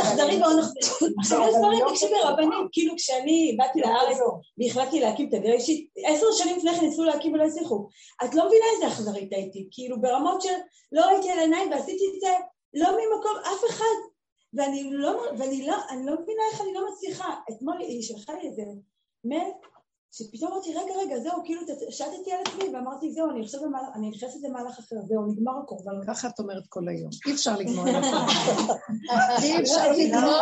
אכזרית, מאוד אכזרית. עכשיו יש דברים, תקשיבי, רבנים, כאילו כשאני באתי לארץ והחלטתי להקים את הגרשית, עשר שנים לפני כן ניסו להקים ולא הצליחו. את לא מבינה איזה אכזרית הייתי, כאילו ברמות של לא ראיתי על עיניים ועשיתי את זה לא ממקום, אף אחד. ואני לא, ואני לא, אני לא מבינה איך אני לא מצליחה. אתמול היא שלחה לי איזה מייל שפתאום אמרתי, רגע, רגע, זהו, כאילו, שטתי על עצמי, ואמרתי, זהו, אני עכשיו במהלך, אני נכנסת למהלך אחר, זהו, נגמר הקורבן. ככה את אומרת כל היום. אי אפשר לגמור עם הקורבן. אי אפשר לגמור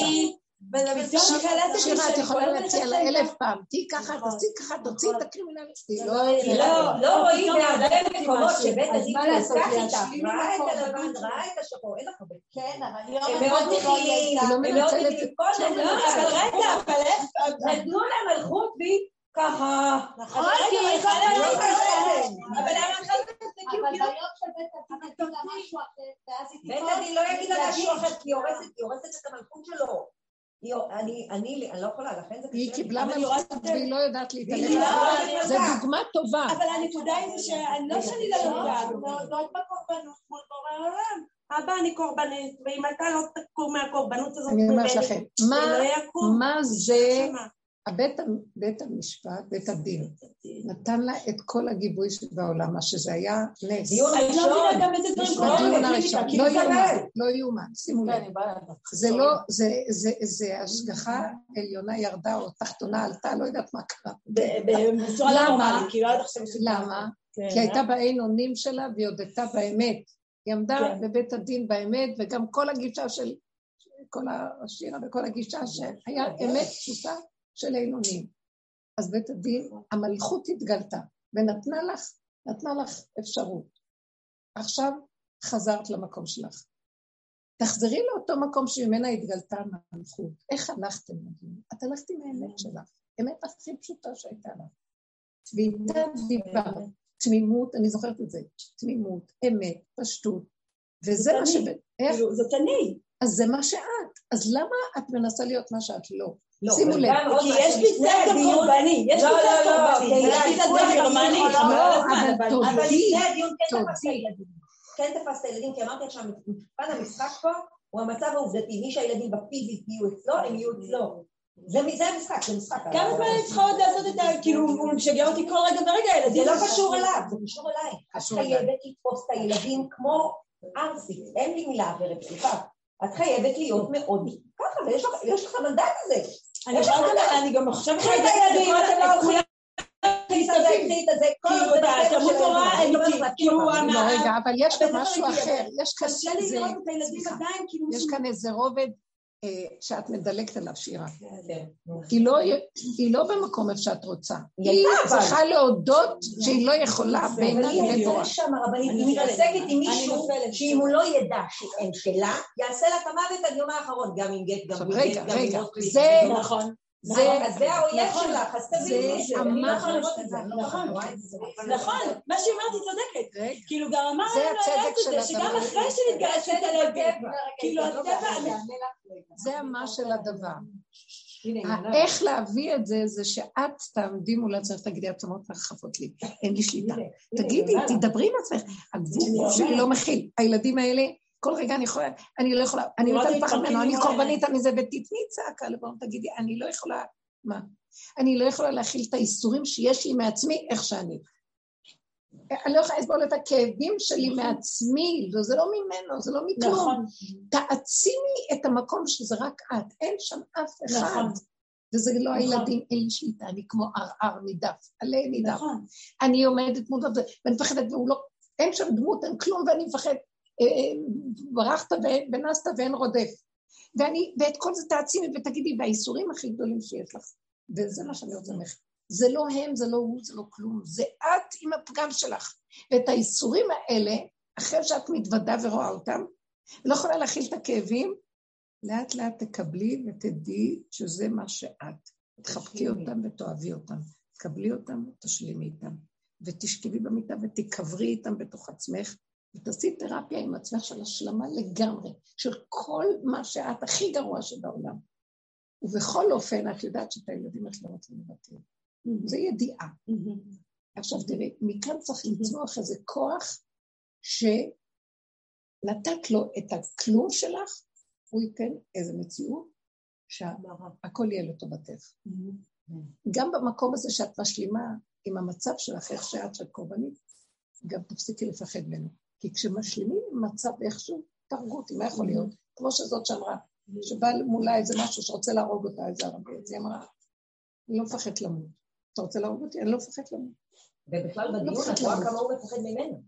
עם שירה, את יכולה להציע לה אלף פעם, תהיי ככה. תעשי ככה, תוציאי את הקרימינליסטי. לא, לא, לא רואים בהרבה מקומות שבית הדין כל כך ראה את הלבן, ראה את השחור, אין לך הרבה. כן, אבל הם מאוד מכילים, הם מאוד מכילים, כל הזמן, אבל רגע, אבל איך, נתנו להם מלכות בי ככה. נכון, כי היא יכולה להיות אבל למה כאילו... אבל ביום של בית הדין יגיד לה משהו אחר, ואז היא תקרא... בית הדין לא יגיד לה משהו אחר, כי היא הורסת את המלכות שלו. אני, אני, אני לא יכולה, לכן זה קשה. היא קיבלה מלכות והיא לא יודעת להתעלם. זה דוגמה טובה. אבל הנקודה היא שאני לא שאני לא יודעת, זאת בקורבנות מול בורא העולם. אבא, אני קורבנית, ואם אתה לא תקום מהקורבנות הזאת, אני אומרת לכם, מה זה הבית, בית המשפט, בית הדין, נתן לה את כל הגיבוי שבעולם, מה שזה היה נס. דיון הראשון. לא יאומן, לא יאומן, שימו לב. זה לא, זה השגחה עליונה ירדה או תחתונה עלתה, לא יודעת מה קרה. למה? למה? כי הייתה בעין אונים שלה והיא הודתה באמת. היא עמדה בבית הדין באמת, וגם כל הגישה של, כל השירה וכל הגישה שהיה אמת פשוטה. של אילונים. אז בית הדין, המלכות התגלתה, ונתנה לך, נתנה לך אפשרות. עכשיו חזרת למקום שלך. תחזרי לאותו מקום שממנה התגלתה המלכות. איך הלכתם לדיון? את הלכת עם האמת שלך, אמת הכי פשוטה שהייתה לך. צביתה דיברת, תמימות, אני זוכרת את זה, תמימות, אמת, פשטות, וזה מה ש... איך? זאת אני. אז זה מה שאת. אז למה את מנסה להיות מה שאת לא? לא, שימו לב, כי יש לי צד קורבני, יש לי לא, צד לא, קורבני, יש לי צד גרמני, אבל תודי, הדיון כן תפס את הילדים, כן תפס את הילדים, כי אמרתי עכשיו, מבחן המשחק פה הוא המצב העובדתי, מי שהילדים בפיזית יהיו אצלו, הם יהיו אצלו. זה המשחק, זה משחק. כמה זמן אני צריכה עוד לעשות את ה... כאילו, הוא משגע אותי כל רגע ורגע, הילדים... זה לא קשור אליו, זה קשור אליי. את חייבת לתפוס את הילדים כמו ארסי, אין לי מילה אחרת, סליחה. את חייבת להיות מאוד ככה, ויש לך מנדט לזה. אני גם חושבת אתם לא הולכים... רגע, אבל יש כאן משהו אחר, יש כאן איזה רובד שאת מדלגת עליו, שירה. היא לא, היא לא במקום איפה שאת רוצה. היא צריכה להודות שהיא לא יכולה בינה לבין תורה. היא מתעסקת עם מישהו שאם הוא לא ידע שאין שלה, יעשה לה את המוות עד יום האחרון, גם עם גט, גם עם גט, רגע, רגע, זה... נכון. זה, זה האויב שלך, אז תביני זה, אני לא יכולה לראות את זה. נכון, נכון, מה שאמרתי צודקת. כאילו גם אמר זה לנו הצדק היועץ של הזה, שגם. אחרי שנתגרש מתעלמת. כאילו הטבע, זה המה של הדבר. איך להביא את זה, זה שאת תעמדי מול עצמך, תגידי, עצמות מרחפות לי, אין לי שליטה. תגידי, תדברי עם עצמך. הגוף שלי לא מכיל. הילדים האלה, כל רגע אני יכולה, אני לא יכולה, אני זה מפחד ממנו, אני קורבנית, אני זה, ותתני צעקה לבואו, תגידי, אני לא יכולה, מה? אני לא יכולה להכיל את האיסורים שיש לי מעצמי, איך שאני. אני לא יכולה לסבול את הכאבים שלי מעצמי, וזה לא ממנו, זה לא מכלום. נכון, תעצימי את המקום שזה רק את, אין שם אף אחד. נכון. וזה לא נכון. הילדים, אין לי שליטה, אני כמו ערער נידף, עלה נידף. נכון. אני עומדת מול זה, ואני מפחדת, והוא לא, אין שם דמות, אין כלום, ואני מפחד, אה, ברחת ו- ונסת ואין רודף. ואני, ואת כל זה תעצימי ותגידי, והאיסורים הכי גדולים שיש לך, וזה מה שאני רוצה ממך. זה לא הם, זה לא הוא, זה לא כלום, זה את עם הפגם שלך. ואת האיסורים האלה, אחרי שאת מתוודה ורואה אותם, ולא יכולה להכיל את הכאבים, לאט לאט תקבלי ותדעי שזה מה שאת. תחבקי אותם ותאהבי אותם. תקבלי אותם ותשלימי איתם. ותשכבי במיטה ותיקברי איתם בתוך עצמך, ותעשי תרפיה עם עצמך של השלמה לגמרי, של כל מה שאת הכי גרוע שבעולם. ובכל אופן, את יודעת שאת הילדים את לא רוצה לבטל. זה ידיעה. עכשיו תראי, מכאן צריך לצמוח איזה כוח שנתת לו את הכלום שלך, הוא ייתן איזה מציאות שהכל יהיה לטובתך. גם במקום הזה שאת משלימה עם המצב שלך, איך שאת שאת קורבנית, גם תפסיקי לפחד ממנו. כי כשמשלימים עם מצב איכשהו, תהרגו אותי, מה יכול להיות? כמו שזאת שאמרה, שבא מולה איזה משהו שרוצה להרוג אותה, איזה ערבי, אז היא אמרה, אני לא מפחדת למות. אתה רוצה להרוג אותי? אני לא מפחדת למות. ובכלל לא בדיון את רואה כמה הוא מפחד ממנו.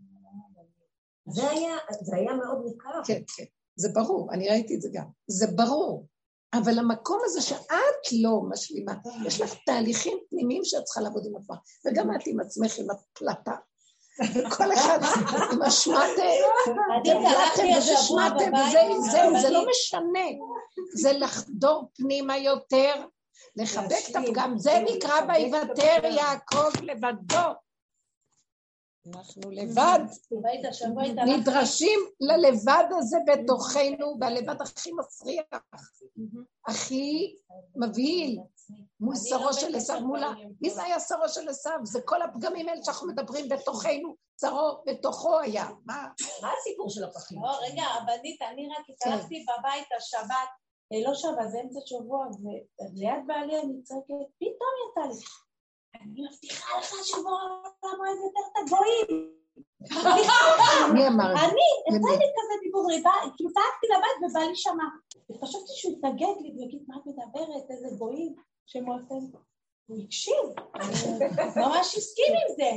זה היה, זה היה מאוד ניכר. כן, כן, זה ברור, אני ראיתי את זה גם. זה ברור. אבל המקום הזה שאת לא משלימה, יש לך תהליכים פנימיים שאת צריכה לעבוד עם עצמך, וגם את עם עצמך, עם הפלטה. וכל אחד עם השמטה, ופלטה ושמטה, וזהו, זהו, זה לא משנה. זה לחדור פנימה יותר, לחבק את הפגם, זה נקרא ויוותר יעקב לבדו. אנחנו לבד, נדרשים ללבד הזה בתוכנו, והלבד הכי מפריע, הכי מבהיל, מול שרו של עשיו, מול ה... מי זה היה שרו של עשיו? זה כל הפגמים האלה שאנחנו מדברים בתוכנו, שרו בתוכו היה. מה? מה הסיפור של הפחים? לא, רגע, הבנית, אני רק התערבתי בבית השבת, אה, לא שבת, זה אמצע שבוע, וליד בעלי אני צועקת, פתאום יצא לי. אני מבטיחה לך שבורא העולם אוהב יותר את הגויים. מי אמר את זה? אני, יצא? לי כזה דיבור, כאילו צעקתי לבית ובא לי שמע. וחשבתי שהוא יתנגד לי ויגיד, מה את מדברת, איזה גויים, אוהבים. הוא הקשיב, הוא ממש הסכים עם זה.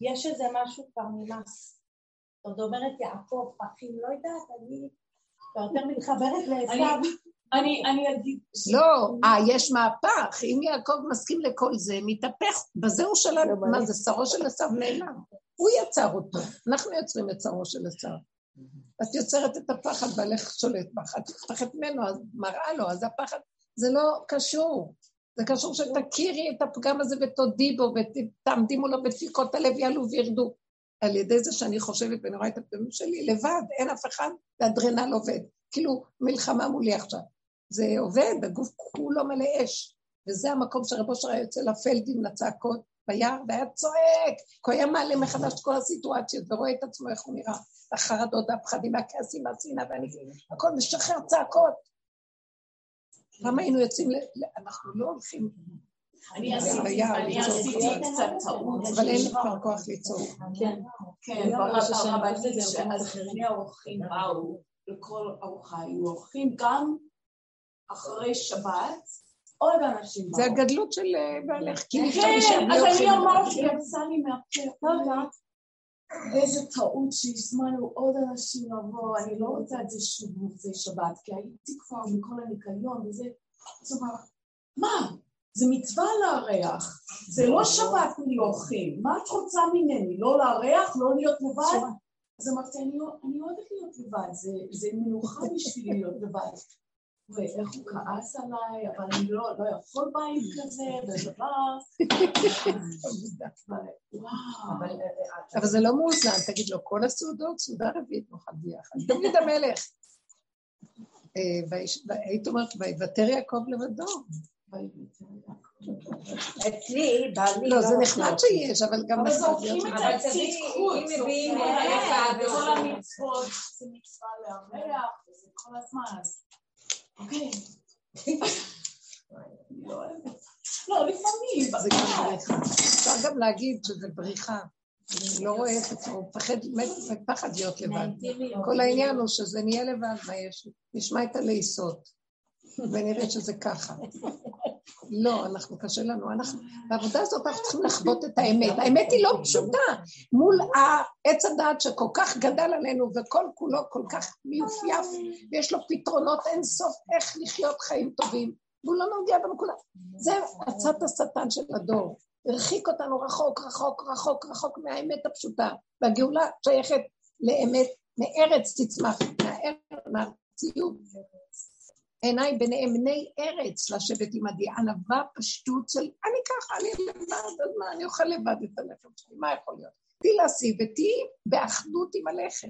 יש איזה משהו כבר נמאס. עוד אומרת יעקב, פחים, לא יודעת, אני כבר יותר מתחברת לעשיו. אני, אני אגיד, לא, אה, יש מהפך. אם יעקב מסכים לכל זה, מתהפך. בזהו שלנו, מה זה, שרו של עשיו נעלם. הוא יצר אותו, אנחנו יוצרים את שרו של עשיו. את יוצרת את הפחד, בעלך שולט בך, את מפחדת ממנו, אז מראה לו, אז הפחד, זה לא קשור. זה קשור שתכירי את הפגם הזה ותודי בו ותעמדי מולו בדפיקות הלב יעלו וירדו. על ידי זה שאני חושבת ואני רואה את הפגמים שלי לבד, אין אף אחד, והאדרנל עובד. כאילו מלחמה מולי עכשיו. זה עובד, הגוף כולו מלא אש. וזה המקום שרב אושר היה יוצא לפלדים, לצעקות, ביער, והיה צועק, כי הוא היה מעלה מחדש את כל הסיטואציות, ורואה את עצמו איך הוא נראה, החרדות, הפחדים, הכעסים, השנאה והנגעים, הכל משחרר צעקות. פעם היינו יוצאים, ל... אנחנו לא הולכים אני עשיתי, קצת טעות. אבל אין לי כבר כוח לצעוק. כן, בראש השנה שאז שני האורחים באו, לכל ארוחה היו אורחים, גם אחרי שבת, עוד אנשים באו. זה הגדלות של אה, בעלך, כי כן, אז. אני אמרתי, יצא לי מהפה, רגע, איזה טעות שהזמנו עוד אנשים לבוא, אני לא רוצה את זה שוב מוצאי שבת, כי הייתי כבר מכל הניקיון וזה, אז הוא אמר, מה? זה מצווה לארח, זה לא שבת בלי אורחים, מה את רוצה ממני? לא לארח? לא להיות לבד? אז אמרתי, אני אוהבת להיות לבד, זה מנוחה בשבילי להיות לבד. ואיך הוא כעס עליי, אבל אני לא, לא יכול בית כזה, ודבר. אבל זה לא מאוזן, תגיד לו, כל הסעודות, סעודה רביעית נאכל ביחד. דוד המלך. אה, היית אומרת, ויוותר יעקב לבדו. אצלי, בעלי... לא, זה נחמד שיש, אבל גם... אבל זורקים את הצדקות, אם מביאים את כל המצוות, זה מצווה לארח, וזה כל הזמן, אז אוקיי. לא, לפעמים. אפשר גם להגיד שזה בריחה. אני לא רואה את עצמו, מפחד, מת בפחד להיות לבד. כל העניין הוא שזה נהיה לבד, מה יש? נשמע את הלעיסות, ונראה שזה ככה. לא, אנחנו, קשה לנו. אנחנו, בעבודה הזאת אנחנו צריכים לחוות את האמת. האמת היא לא פשוטה. מול העץ הדעת שכל כך גדל עלינו, וכל כולו כל כך מיופייף, ויש לו פתרונות אין סוף איך לחיות חיים טובים, והוא לא נוגע בנקודה. זה עצת השטן של הדור. הרחיק אותנו רחוק, רחוק, רחוק, רחוק מהאמת הפשוטה. והגאולה שייכת לאמת, מארץ תצמח, מהארציות. עיניי ביניהם בני ארץ לשבת עמדי, ענווה פשטות של אני ככה, אני לבד, אז מה, אני אוכל לבד את הלחם שלי, מה יכול להיות? תהיי להשיא ותהיי באחדות עם הלחם.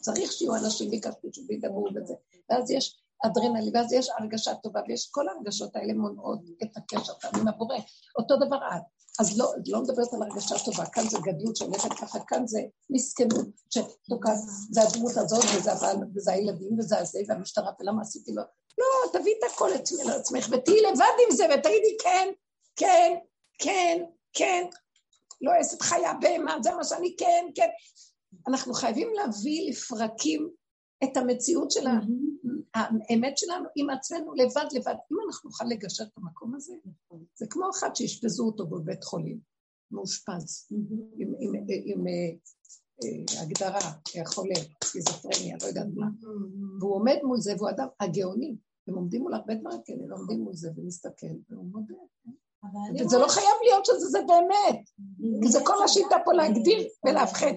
צריך שיהיו אנשים ביקשו וידברו בזה. ואז יש אדרנלי, ואז יש הרגשה טובה, ויש כל ההרגשות האלה מונעות את הקשר עם הבורא. אותו דבר את. אז לא, לא מדברת על הרגשה טובה, כאן זה גדלות שהולכת ככה, כאן זה מסכנות, שתוקעת, זה הדמות הזאת, וזה הבעל, וזה הילדים, וזה הזה, והמשטרה, ולמה עשיתי לו? לא, תביאי את הכל לעצמך, ותהיי לבד עם זה, ותגידי כן, כן, כן, כן. לא עשת חיה בהמה, זה מה שאני, כן, כן. אנחנו חייבים להביא לפרקים את המציאות של האמת שלנו עם עצמנו לבד לבד. אם אנחנו נוכל לגשר את המקום הזה, זה כמו אחד שאשפזו אותו בבית חולים, מאושפז, עם אה, הגדרה, חולה, סכיזופרניה, לא יודעת מה. והוא עומד מול זה, והוא אדם הגאוני. הם עומדים מול הרבה דברים כאלה, הם עומדים מול זה ומסתכל, והוא מודה. וזה לא חייב להיות שזה זה באמת, כי זה כל השיטה פה להגדיר ולאבחן.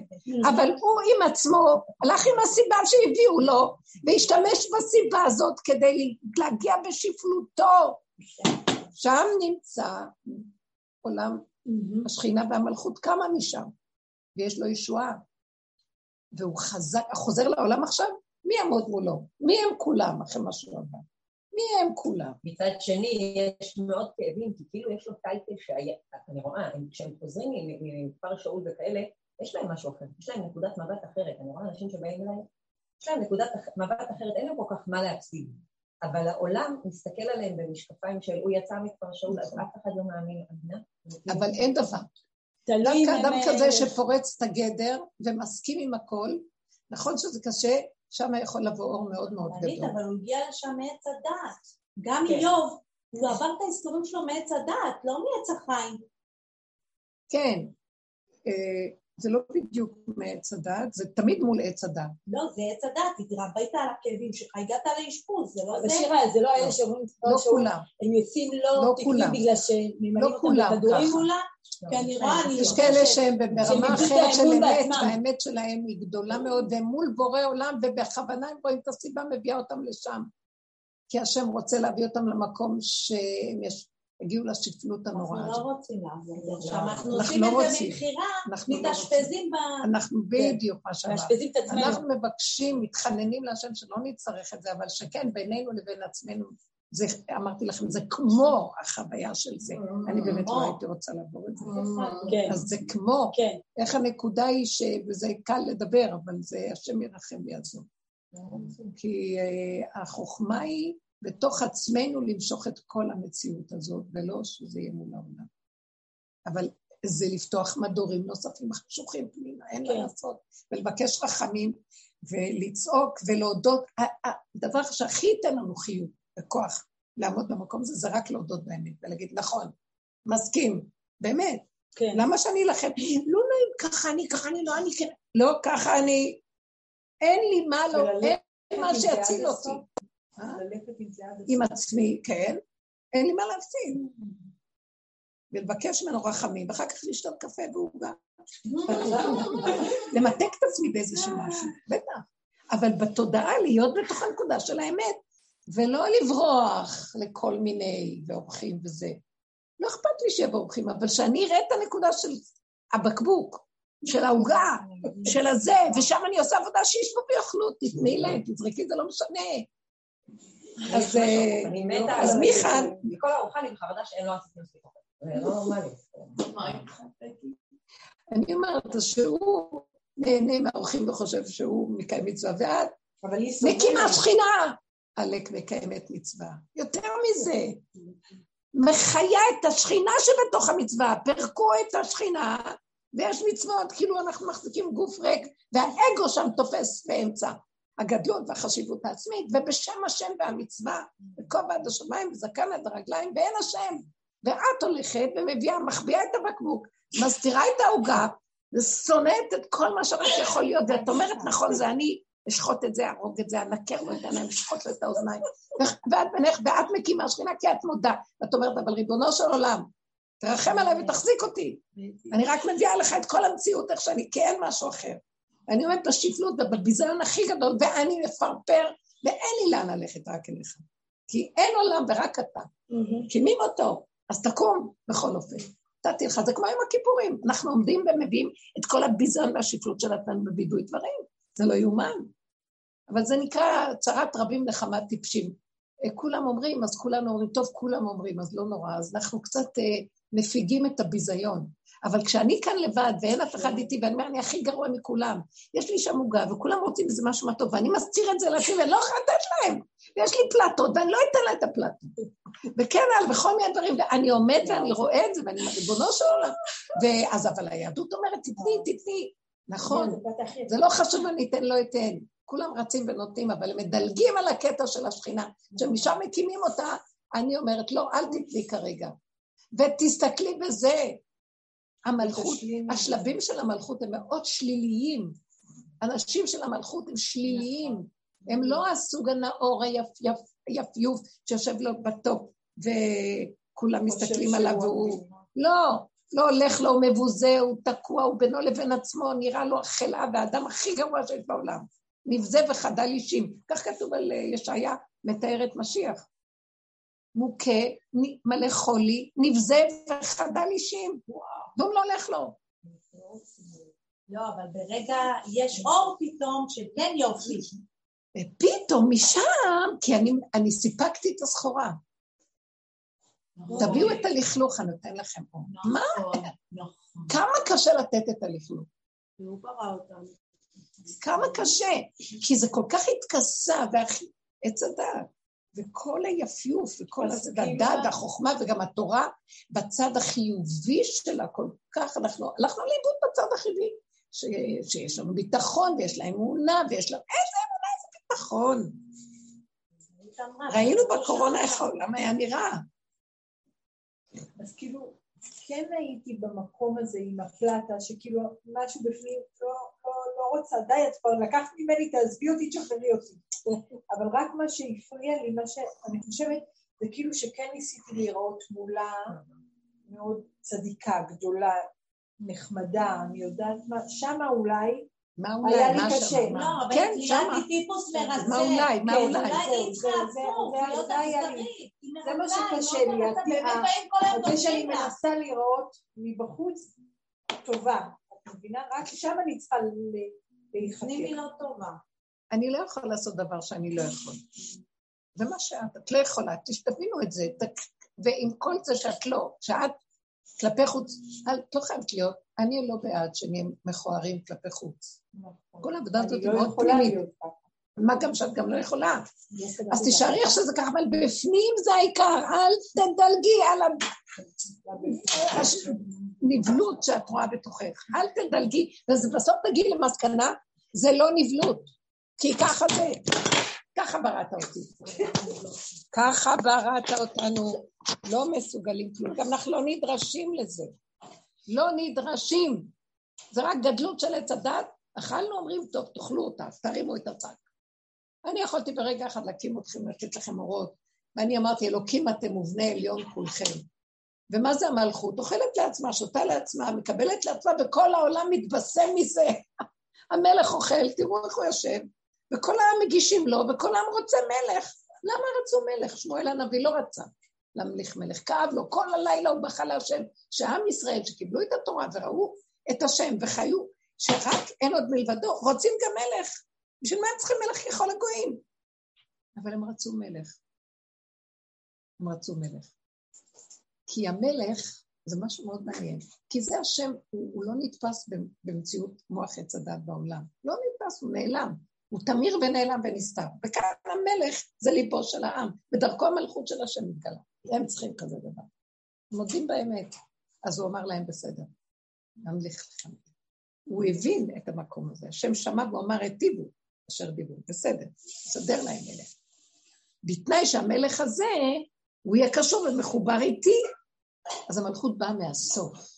אבל הוא עם עצמו הלך עם הסיבה שהביאו לו, והשתמש בסיבה הזאת כדי להגיע בשפלותו. שם נמצא עולם השכינה והמלכות קמה משם, ויש לו ישועה. והוא חזק, חוזר לעולם עכשיו, מי יעמוד מולו? מי הם כולם אחרי מה שהוא עבר? מי הם כולם? מצד שני, יש מאוד כאבים, כי כאילו יש לו טייטל שהיה, אני רואה, כשהם חוזרים מכפר שאול וכאלה, יש להם משהו אחר, יש להם נקודת מבט אחרת. אני רואה אנשים שבאים אליי, יש להם נקודת מבט אחרת, אין להם כל כך מה להפסיד. אבל העולם מסתכל עליהם במשקפיים של הוא יצא מכפר שאול, אז אף אחד לא מאמין, אבל אין דבר. דווקא אדם כזה שפורץ את הגדר ומסכים עם הכל, נכון שזה קשה, שם יכול לבוא אור מאוד מאוד גדול. אבל הוא הגיע לשם מעץ הדעת. גם כן. איוב, הוא עבר את האיסורים שלו מעץ הדעת, לא מעץ החיים. כן. אה, זה לא בדיוק מעץ הדעת, זה תמיד מול עץ הדעת. לא, זה עץ הדעת, התרבית על הכאבים שלך, הגעת לאשפוז, זה לא זה. שירה, זה לא אלה שאומרים... לא כולם. הם יוצאים לא תקנים בגלל שהם ממלאים אותם בכדורים מולה? כי אני רואה, אני... יש כאלה שהם ברמה אחרת של אמת, והאמת שלהם היא גדולה מאוד, והם מול בורא עולם, ובכוונה הם רואים את הסיבה, מביאה אותם לשם. כי השם רוצה להביא אותם למקום שהם יש... הגיעו לשפלות הנוראה הזאת. אנחנו לא רוצים לעבוד שם, אנחנו עושים את זה מבחירה, מתאשפזים ב... אנחנו בדיוק מה שאמרת. מאשפזים את עצמנו. אנחנו מבקשים, מתחננים להשם שלא נצטרך את זה, אבל שכן, בינינו לבין עצמנו, זה, אמרתי לכם, זה כמו החוויה של זה. אני באמת לא הייתי רוצה לעבור את זה. כן. אז זה כמו, כן. איך הנקודה היא ש... וזה קל לדבר, אבל זה השם ירחם ויעזור. כי אה, החוכמה היא בתוך עצמנו למשוך את כל המציאות הזאת, ולא שזה יהיה מול העולם. אבל זה לפתוח מדורים נוספים חשוכים פנימה, אין כן. מה לעשות, ולבקש רחמים, ולצעוק ולהודות. הדבר שהכי ייתן לנו חיוב וכוח לעמוד במקום הזה, זה רק להודות באמת, ולהגיד, נכון, מסכים, באמת, כן. למה שאני אלחם? לא נעים ככה אני, ככה אני, לא אני כן... לא, ככה אני... אין לי מה לא, אין מה שיציל אותי. עם עצמי, כן. אין לי מה להפסיד. ולבקש ממנו רחמים, ואחר כך לשתות קפה ועוגה. למתק את עצמי באיזשהו משהו, בטח. אבל בתודעה להיות בתוך הנקודה של האמת, ולא לברוח לכל מיני ואורחים וזה. לא אכפת לי שיבואו אורחים, אבל שאני אראה את הנקודה של הבקבוק, של העוגה, של הזה, ושם אני עושה עבודה שישבו ויאכלו, תתני להם, תזרקי, זה לא משנה. אז אה, מיכל... מכל ארוחה אני בחרדה שאין לו אוכל. זה לא נורמלי. אני אומרת שהוא נהנה מהאורחים וחושב שהוא מקיים מצווה, ואת מקימה שכינה. עלק מקיימת מצווה. יותר מזה, מחיה את השכינה שבתוך המצווה, פירקו את השכינה, ויש מצוות, כאילו אנחנו מחזיקים גוף ריק, והאגו שם תופס באמצע. הגדלות והחשיבות העצמית, ובשם השם והמצווה, וכובע עד השמיים וזקן עד הרגליים, ואין השם. ואת הולכת ומביאה, מחביאה את הבקבוק, מסתירה את העוגה, ושונאת את כל מה שרק יכול להיות, ואת אומרת, נכון, זה אני, אשחוט את זה, ארוג את זה, אנקר לו את העיניים, אשחוט לו את האוזניים. ואת בנך, ואת מקימה שכינה כי את מודה. ואת אומרת, אבל ריבונו של עולם, תרחם עליי ותחזיק אותי. אני רק מביאה לך את כל המציאות איך שאני, כי אין משהו אחר. אני אומרת בשפלות ובביזיון הכי גדול, ואני מפרפר, ואין לי לאן ללכת רק אליך. כי אין עולם ורק אתה. כי מי מותו? אז תקום בכל אופן. נתתי לך, זה כמו עם הכיפורים. אנחנו עומדים ומביאים את כל הביזיון והשפלות של עצמנו בבידוי דברים. זה לא יאומן. אבל זה נקרא צרת רבים נחמת טיפשים. אה, כולם אומרים, אז כולנו אומרים, טוב, כולם אומרים, אז לא נורא, אז אנחנו קצת אה, מפיגים את הביזיון. אבל כשאני כאן לבד ואין אף אחד איתי, ואני אומר, אני הכי גרוע מכולם, יש לי שם עוגה, וכולם רוצים איזה משהו טוב, ואני מסתיר את זה לעצמי, ואני לא יכולה לתת להם. ויש לי פלטות, ואני לא אתן לה את הפלטות. וכן, על בכל מיני דברים, ואני עומד ואני רואה את זה, ואני אומר, ריבונו של עולם. ואז, אבל היהדות אומרת, תתני, תתני. נכון, זה לא חשוב, אני אתן, לא אתן. כולם רצים ונותנים, אבל הם מדלגים על הקטע של השכינה. כשמשם מקימים אותה, אני אומרת, לא, אל תתני כרגע. ותסתכלי בזה. המלכות, השלבים של המלכות הם מאוד שליליים. אנשים של המלכות הם שליליים. הם לא הסוג הנאור היפיוף שיושב לו בטופ וכולם מסתכלים עליו והוא... לא, לא הולך לו, הוא מבוזה, הוא תקוע, הוא בינו לבין עצמו, נראה לו החלאה והאדם הכי גרוע שיש בעולם. נבזה וחדל אישים. כך כתוב על אה, ישעיה, מתאר את משיח. מוכה, מלא חולי, נבזה וחדל אישים. והוא לא הולך לו. לא, אבל ברגע יש אור פתאום של כן יופי. ופתאום משם, כי אני, אני סיפקתי את הסחורה. תביאו את הלכלוך, אני נותן לכם פה. נכון, מה? נכון. כמה קשה לתת את הלכלוך? הוא ברא אותנו. כמה קשה, כי זה כל כך התכסה, עץ הדעת, וכל היפיוף, וכל הדעת, החוכמה, וגם התורה, בצד החיובי שלה, כל כך, אנחנו הלכנו לאיבוד בצד החיובי, ש, שיש לנו ביטחון, ויש לה אמונה, ויש לה... איזה אמונה, איזה ביטחון. ראינו בקורונה איך העולם היה נראה. אז כאילו, כן הייתי במקום הזה עם הפלטה, שכאילו משהו בפנים לא, לא, לא רוצה, די, את כבר לקחת ממני, תעזבי אותי, תשחררי אותי. אבל רק מה שהפריע לי, מה שאני חושבת, זה כאילו שכן ניסיתי להיראות מולה מאוד צדיקה, גדולה, נחמדה, אני יודעת מה, שמה אולי מה אולי? היה לי קשה. לא, אבל כן, ציירתי טיפוס מרצה. מה אולי? מה אולי? אולי היא צריכה הפוך, להיות אכזרית. זה מה שקשה לי, זה שאני מנסה לראות מבחוץ טובה. את מבינה? רק שם אני צריכה להיחקר. אני לא טובה. אני לא יכולה לעשות דבר שאני לא יכול. זה מה שאת, את לא יכולה, תבינו את זה. ועם כל זה שאת לא, שאת כלפי חוץ, את לא חייבת להיות, אני לא בעד שנהיה מכוערים כלפי חוץ. נכון. כל העבודה הזאת היא לא מאוד פנימית. מה גם שאת גם לא יכולה. אז תישארי איך שזה ככה, אבל בפנים זה העיקר, אל תדלגי על הנבלות שאת רואה בתוכך. אל תדלגי, ובסוף תגיעי למסקנה, זה לא נבלות, כי ככה זה. ככה בראת אותי. ככה בראת אותנו, לא מסוגלים כלום, גם אנחנו לא נדרשים לזה. לא נדרשים. זה רק גדלות של עץ הדת. אכלנו, אומרים, טוב, תאכלו אותה, תרימו את הצק. אני יכולתי ברגע אחד להקים אתכם, לתת לכם אורות, ואני אמרתי, אלוקים אתם ובני עליון כולכם. ומה זה המלכות? אוכלת לעצמה, שותה לעצמה, מקבלת לעצמה, וכל העולם מתבשם מזה. המלך אוכל, תראו איך הוא יושב, וכל העם מגישים לו, וכל העם רוצה מלך. למה רצו מלך? שמואל הנביא לא רצה להמליך מלך, כאב לו, כל הלילה הוא בכה להשם, שעם ישראל שקיבלו את התורה וראו את השם וחיו, שרק אין עוד מלבדו, רוצים גם מלך. בשביל מה הם צריכים מלך ככל הגויים? אבל הם רצו מלך. הם רצו מלך. כי המלך, זה משהו מאוד מעניין, כי זה השם, הוא, הוא לא נתפס במציאות מוח עץ הדת בעולם. לא נתפס, הוא נעלם. הוא תמיר ונעלם ונסתר. וכאן המלך זה ליבו של העם, בדרכו המלכות של השם מתגלה. הם צריכים כזה דבר. מודים באמת. אז הוא אמר להם, בסדר, נמליך לכם. הוא הבין את המקום הזה. השם שמע והוא אמר, היטיבו אשר דיברו. בסדר, סדר להם מלך. בתנאי שהמלך הזה, הוא יהיה קשור ומחובר איתי. אז המלכות באה מהסוף.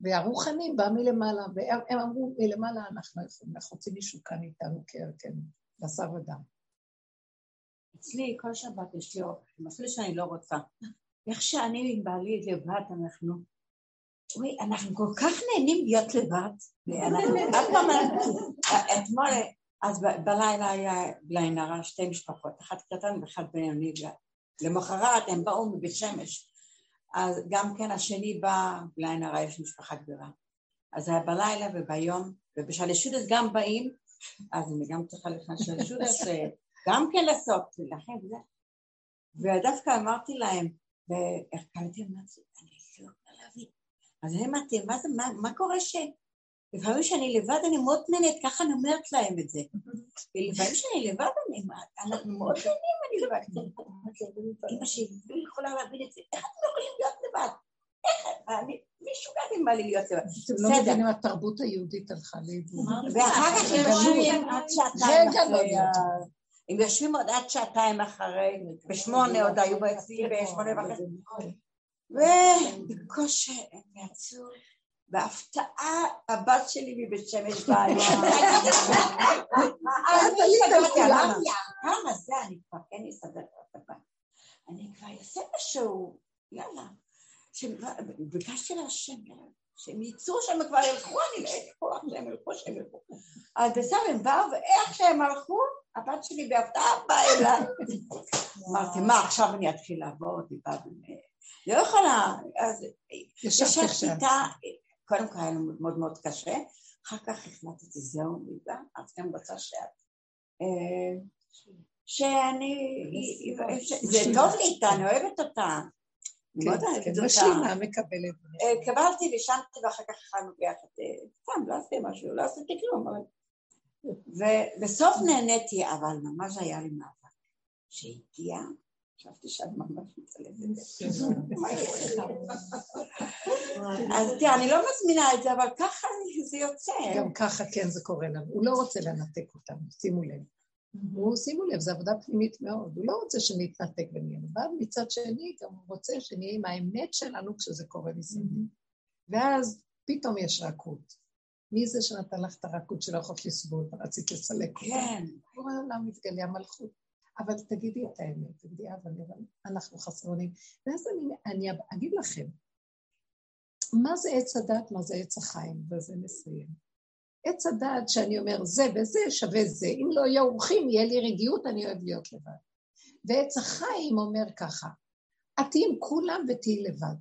והרוחני בא מלמעלה, והם אמרו, מלמעלה אנחנו יכולים, אנחנו רוצים מישהו כאן איתנו כערכנו, בשר ודם. אצלי כל שבת יש לי אוכל, אפילו שאני לא רוצה. איך שאני עם בעלי לבד, אנחנו... אוי, אנחנו כל כך נהנים להיות לבד. אתמול, אז בלילה היה בליין הרע שתי משפחות, אחת קטן ואחת בינוני. למחרת הם באו מבית שמש. אז גם כן השני בא, לעין הרע יש משפחה גדולה. אז היה בלילה וביום, ובשלשודס גם באים, אז אני גם צריכה לכאן שלשודס גם כן לעשות, לכן וזה. ודווקא אמרתי להם, ואיך קלטתי, אמרתי, אני לא יכולה להבין. אז הם אמרתי, מה זה, מה, מה קורה ש... לפעמים כשאני לבד אני מאוד נהנית, ככה אני אומרת להם את זה. ולפעמים כשאני לבד אני, אנחנו מאוד נהנים אני לבד. אמא שלי לא יכולה להבין את זה, איך אתם יכולים להיות לבד? איך, אני משוגעת עם מה לי להיות לבד. אתם לא מבינים, התרבות היהודית הלכה לאיבוד. ואחר כך הם אחרי הם יושבים עוד עד שעתיים אחרי, בשמונה עוד היו אצלי בשמונה וחצי. ובקושי הם יצאו. בהפתעה הבת שלי מבית שמש באה. כמה זה, אני כבר כן אסדר את הבת. אני כבר אעשה משהו, יאללה. ביקשתי להשם, שהם יצאו שהם כבר ילכו, אני לא יודעת כוח שהם ילכו, שהם ילכו. אז בסדר, הם באו, ואיך שהם הלכו, הבת שלי בהפתעה באה אליי. אמרתי, מה, עכשיו אני אתחיל לעבוד? היא באה לא יכולה, אז ישבתי איתה, קודם כל היה לנו מאוד מאוד קשה, אחר כך החלטתי, זהו, מידה, אז גם רוצה שאת... אה, שאני... זה טוב לי איתה, אני אוהבת אותה. כן, כן, משלימה, מקבלת. אה, קבלתי וישנתי ואחר כך אכלנו ביחד. אה, סתם, לא עשיתי משהו, לא עשיתי כלום. ובסוף נהניתי, אבל ממש היה לי מאבק. שהגיעה חשבתי שאת ממש מצלמת. אז תראה, אני לא מזמינה את זה, אבל ככה זה יוצא. גם ככה כן זה קורה לנו. הוא לא רוצה לנתק אותנו, שימו לב. הוא, שימו לב, זו עבודה פנימית מאוד. הוא לא רוצה שנתנתק ונהיה לבד, מצד שני, גם הוא רוצה שנהיה עם האמת שלנו כשזה קורה מסביב. ואז פתאום יש רכות. מי זה שנתן לך את הרכות שלא יכולת לסבול ורצית לסלק אותה? כן. כל העולם מתגלה המלכות. אבל תגידי את האמת, תגידי, אבל אנחנו חסרונים. ואז אני, אני אגיד לכם, מה זה עץ הדת, מה זה עץ החיים, וזה מסיים. עץ הדת שאני אומר, זה וזה שווה זה, אם לא יהיו אורחים, יהיה לי רגיעות, אני אוהב להיות לבד. ועץ החיים אומר ככה, את תהיי עם כולם ותהיי לבד.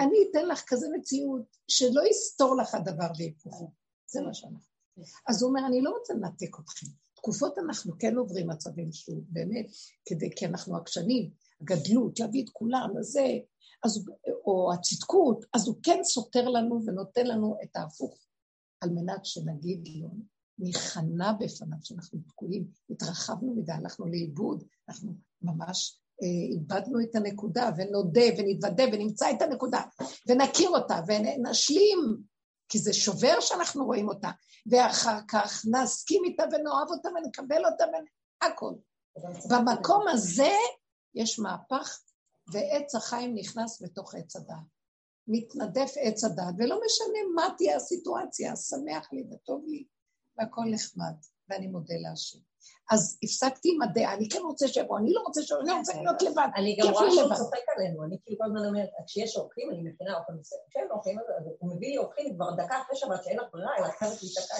אני אתן לך כזה מציאות שלא יסתור לך הדבר והיפוכו. זה מה שאנחנו. אז הוא אומר, אני לא רוצה לנתק אתכם. תקופות אנחנו כן עוברים מצבים שהוא באמת, כדי, כי אנחנו עקשנים, הגדלות, להביא את כולם, הזה, אז, או הצדקות, אז הוא כן סותר לנו ונותן לנו את ההפוך, על מנת שנגיד לו, ניכנע בפניו שאנחנו תקועים, התרחבנו מדי, הלכנו לאיבוד, אנחנו ממש איבדנו את הנקודה, ונודה ונתוודה ונמצא את הנקודה, ונכיר אותה, ונשלים כי זה שובר שאנחנו רואים אותה, ואחר כך נסכים איתה ונאהב אותה ונקבל אותה והכל. במקום הזה יש מהפך, ועץ החיים נכנס בתוך עץ הדעת. מתנדף עץ הדת, ולא משנה מה תהיה הסיטואציה, שמח לי וטוב לי, והכל נחמד, ואני מודה להשם. אז הפסקתי עם הדעה, אני כן רוצה שיבוא, אני לא רוצה שיבוא, אני רוצה להיות לבד. אני גם רואה שהוא צוחק עלינו, אני כאילו כל הזמן אומרת, כשיש אורחים, אני מכינה אוכל מסוים. כשאין אורחים, הוא מביא לי אורחים כבר דקה אחרי שבת, שאין לך ברירה, אלא לקחת לי דקה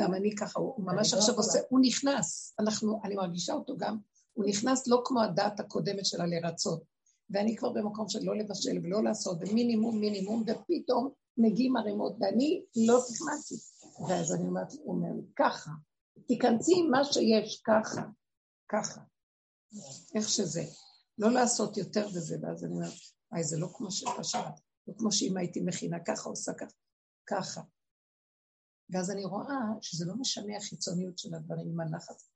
גם אני ככה, הוא ממש עכשיו עושה, הוא נכנס, אנחנו, אני מרגישה אותו גם, הוא נכנס לא כמו הדעת הקודמת שלה לרצות. ואני כבר במקום של לא לבשל ולא לעשות, ומינימום מינימום, ופתאום מגיעים ערימות, ואני לא תכננתי. ואז אני אומרת, הוא אומר לי, ככה, תיכנסי עם מה שיש, ככה, ככה, איך שזה. לא לעשות יותר בזה, ואז אני אומרת, וואי, זה לא כמו שחשבת, לא כמו שאם הייתי מכינה ככה, עושה ככה, ככה. ואז אני רואה שזה לא משנה החיצוניות של הדברים עם הלחץ.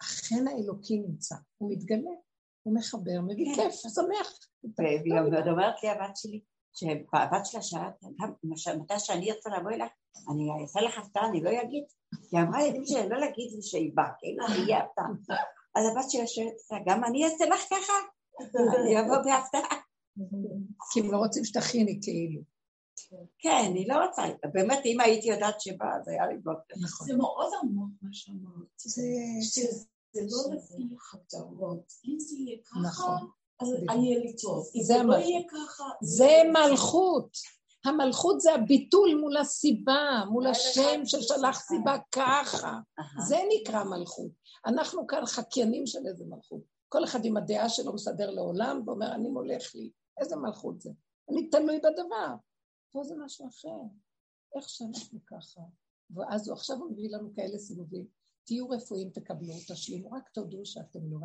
אכן האלוקי נמצא, הוא מתגלה, הוא מחבר, מביא כן. כיף, שמח. והיא אומרת לי הבת שלי, שהבת שלה שאלת, גם מתי שאני ארצה לבוא אלייך, אני אעשה לך הפתעה, אני לא אגיד. היא אמרה לילדים שלי לא להגיד לי שהיא באה, כאילו, אני אהיה הפתעה. אז הבת שלה שואלת, גם אני אעשה לך ככה? אני אבוא בהפתעה. כי הם לא רוצים שתכיני כאילו. כן, אני לא רוצה, באמת, אם הייתי יודעת שבאה, זה היה לי מאוד נכון. זה מאוד עמוק מה שאמרת. שזה לא לפי הגדרות. אם זה יהיה ככה, נכון. אז אני אהיה לי טוב. זה לא יהיה ככה... זה מלכות. המלכות זה הביטול מול הסיבה, מול השם ששלח סיבה ככה. זה נקרא מלכות. אנחנו כאן חקיינים של איזה מלכות. כל אחד עם הדעה שלו מסדר לעולם ואומר, אני מולך לי. איזה מלכות זה? אני תלוי בדבר. פה זה משהו אחר. איך שאנחנו ככה. ואז הוא עכשיו מביא לנו כאלה סיבובים. תהיו רפואיים, תקבלו, תשלימו, רק תודו שאתם לא...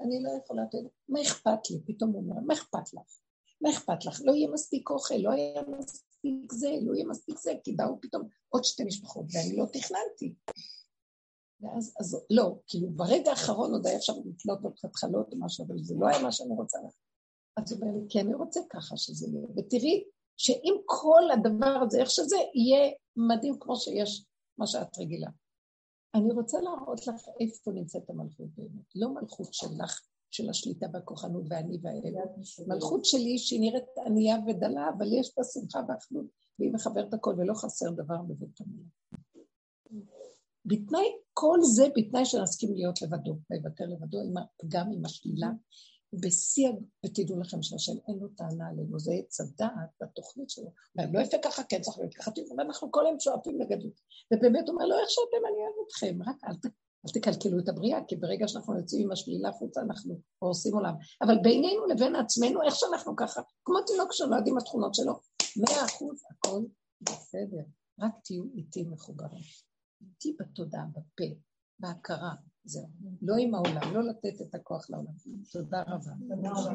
אני לא יכולה, מה אכפת לי? פתאום הוא אומר, מה אכפת לך? מה אכפת לך? לא יהיה מספיק אוכל, לא יהיה מספיק זה, לא יהיה מספיק זה, כי באו פתאום עוד שתי משפחות, ואני לא תכננתי. ואז, אז לא, כאילו ברגע האחרון עוד היה אפשר לקלוט עוד חתכלות או משהו, אבל זה לא היה מה שאני רוצה לך. אז הוא אומר לי, כי אני רוצה ככה שזה יהיה. ותראי שאם כל הדבר הזה, איך שזה, יהיה מדהים כמו שיש מה שאת רגילה. אני רוצה להראות לך איפה נמצאת המלכות באמת. לא מלכות שלך, של השליטה והכוחנות והאני והאל. מלכות שלי שהיא נראית ענייה ודלה, אבל יש בה שמחה ואחדות, והיא מחברת הכל ולא חסר דבר בבית המילה. בתנאי, כל זה בתנאי שנסכים להיות לבדו, לוותר לבדו עם הפגם, עם השלילה, בשיא, ותדעו לכם שהשם אין לו טענה עלינו, זה עץ הדעת בתוכנית שלו. ואני לא יפה ככה, כן צריך להיות ככה, ואנחנו כל היום שואפים לגדות. ובאמת הוא אומר, לא איך שאתם, אני אוהב אתכם, רק אל, אל תקלקלו את הבריאה, כי ברגע שאנחנו יוצאים עם השלילה החוצה, אנחנו הורסים עולם. אבל בינינו לבין עצמנו, איך שאנחנו ככה, כמו תינוק שנולד עם התכונות שלו, מאה אחוז, הכל בסדר. רק תהיו איתי מחוברים. איתי בתודעה, בפה, בהכרה, זהו. לא עם העולם, לא לתת את הכוח לעולם. תודה רבה. תודה רבה.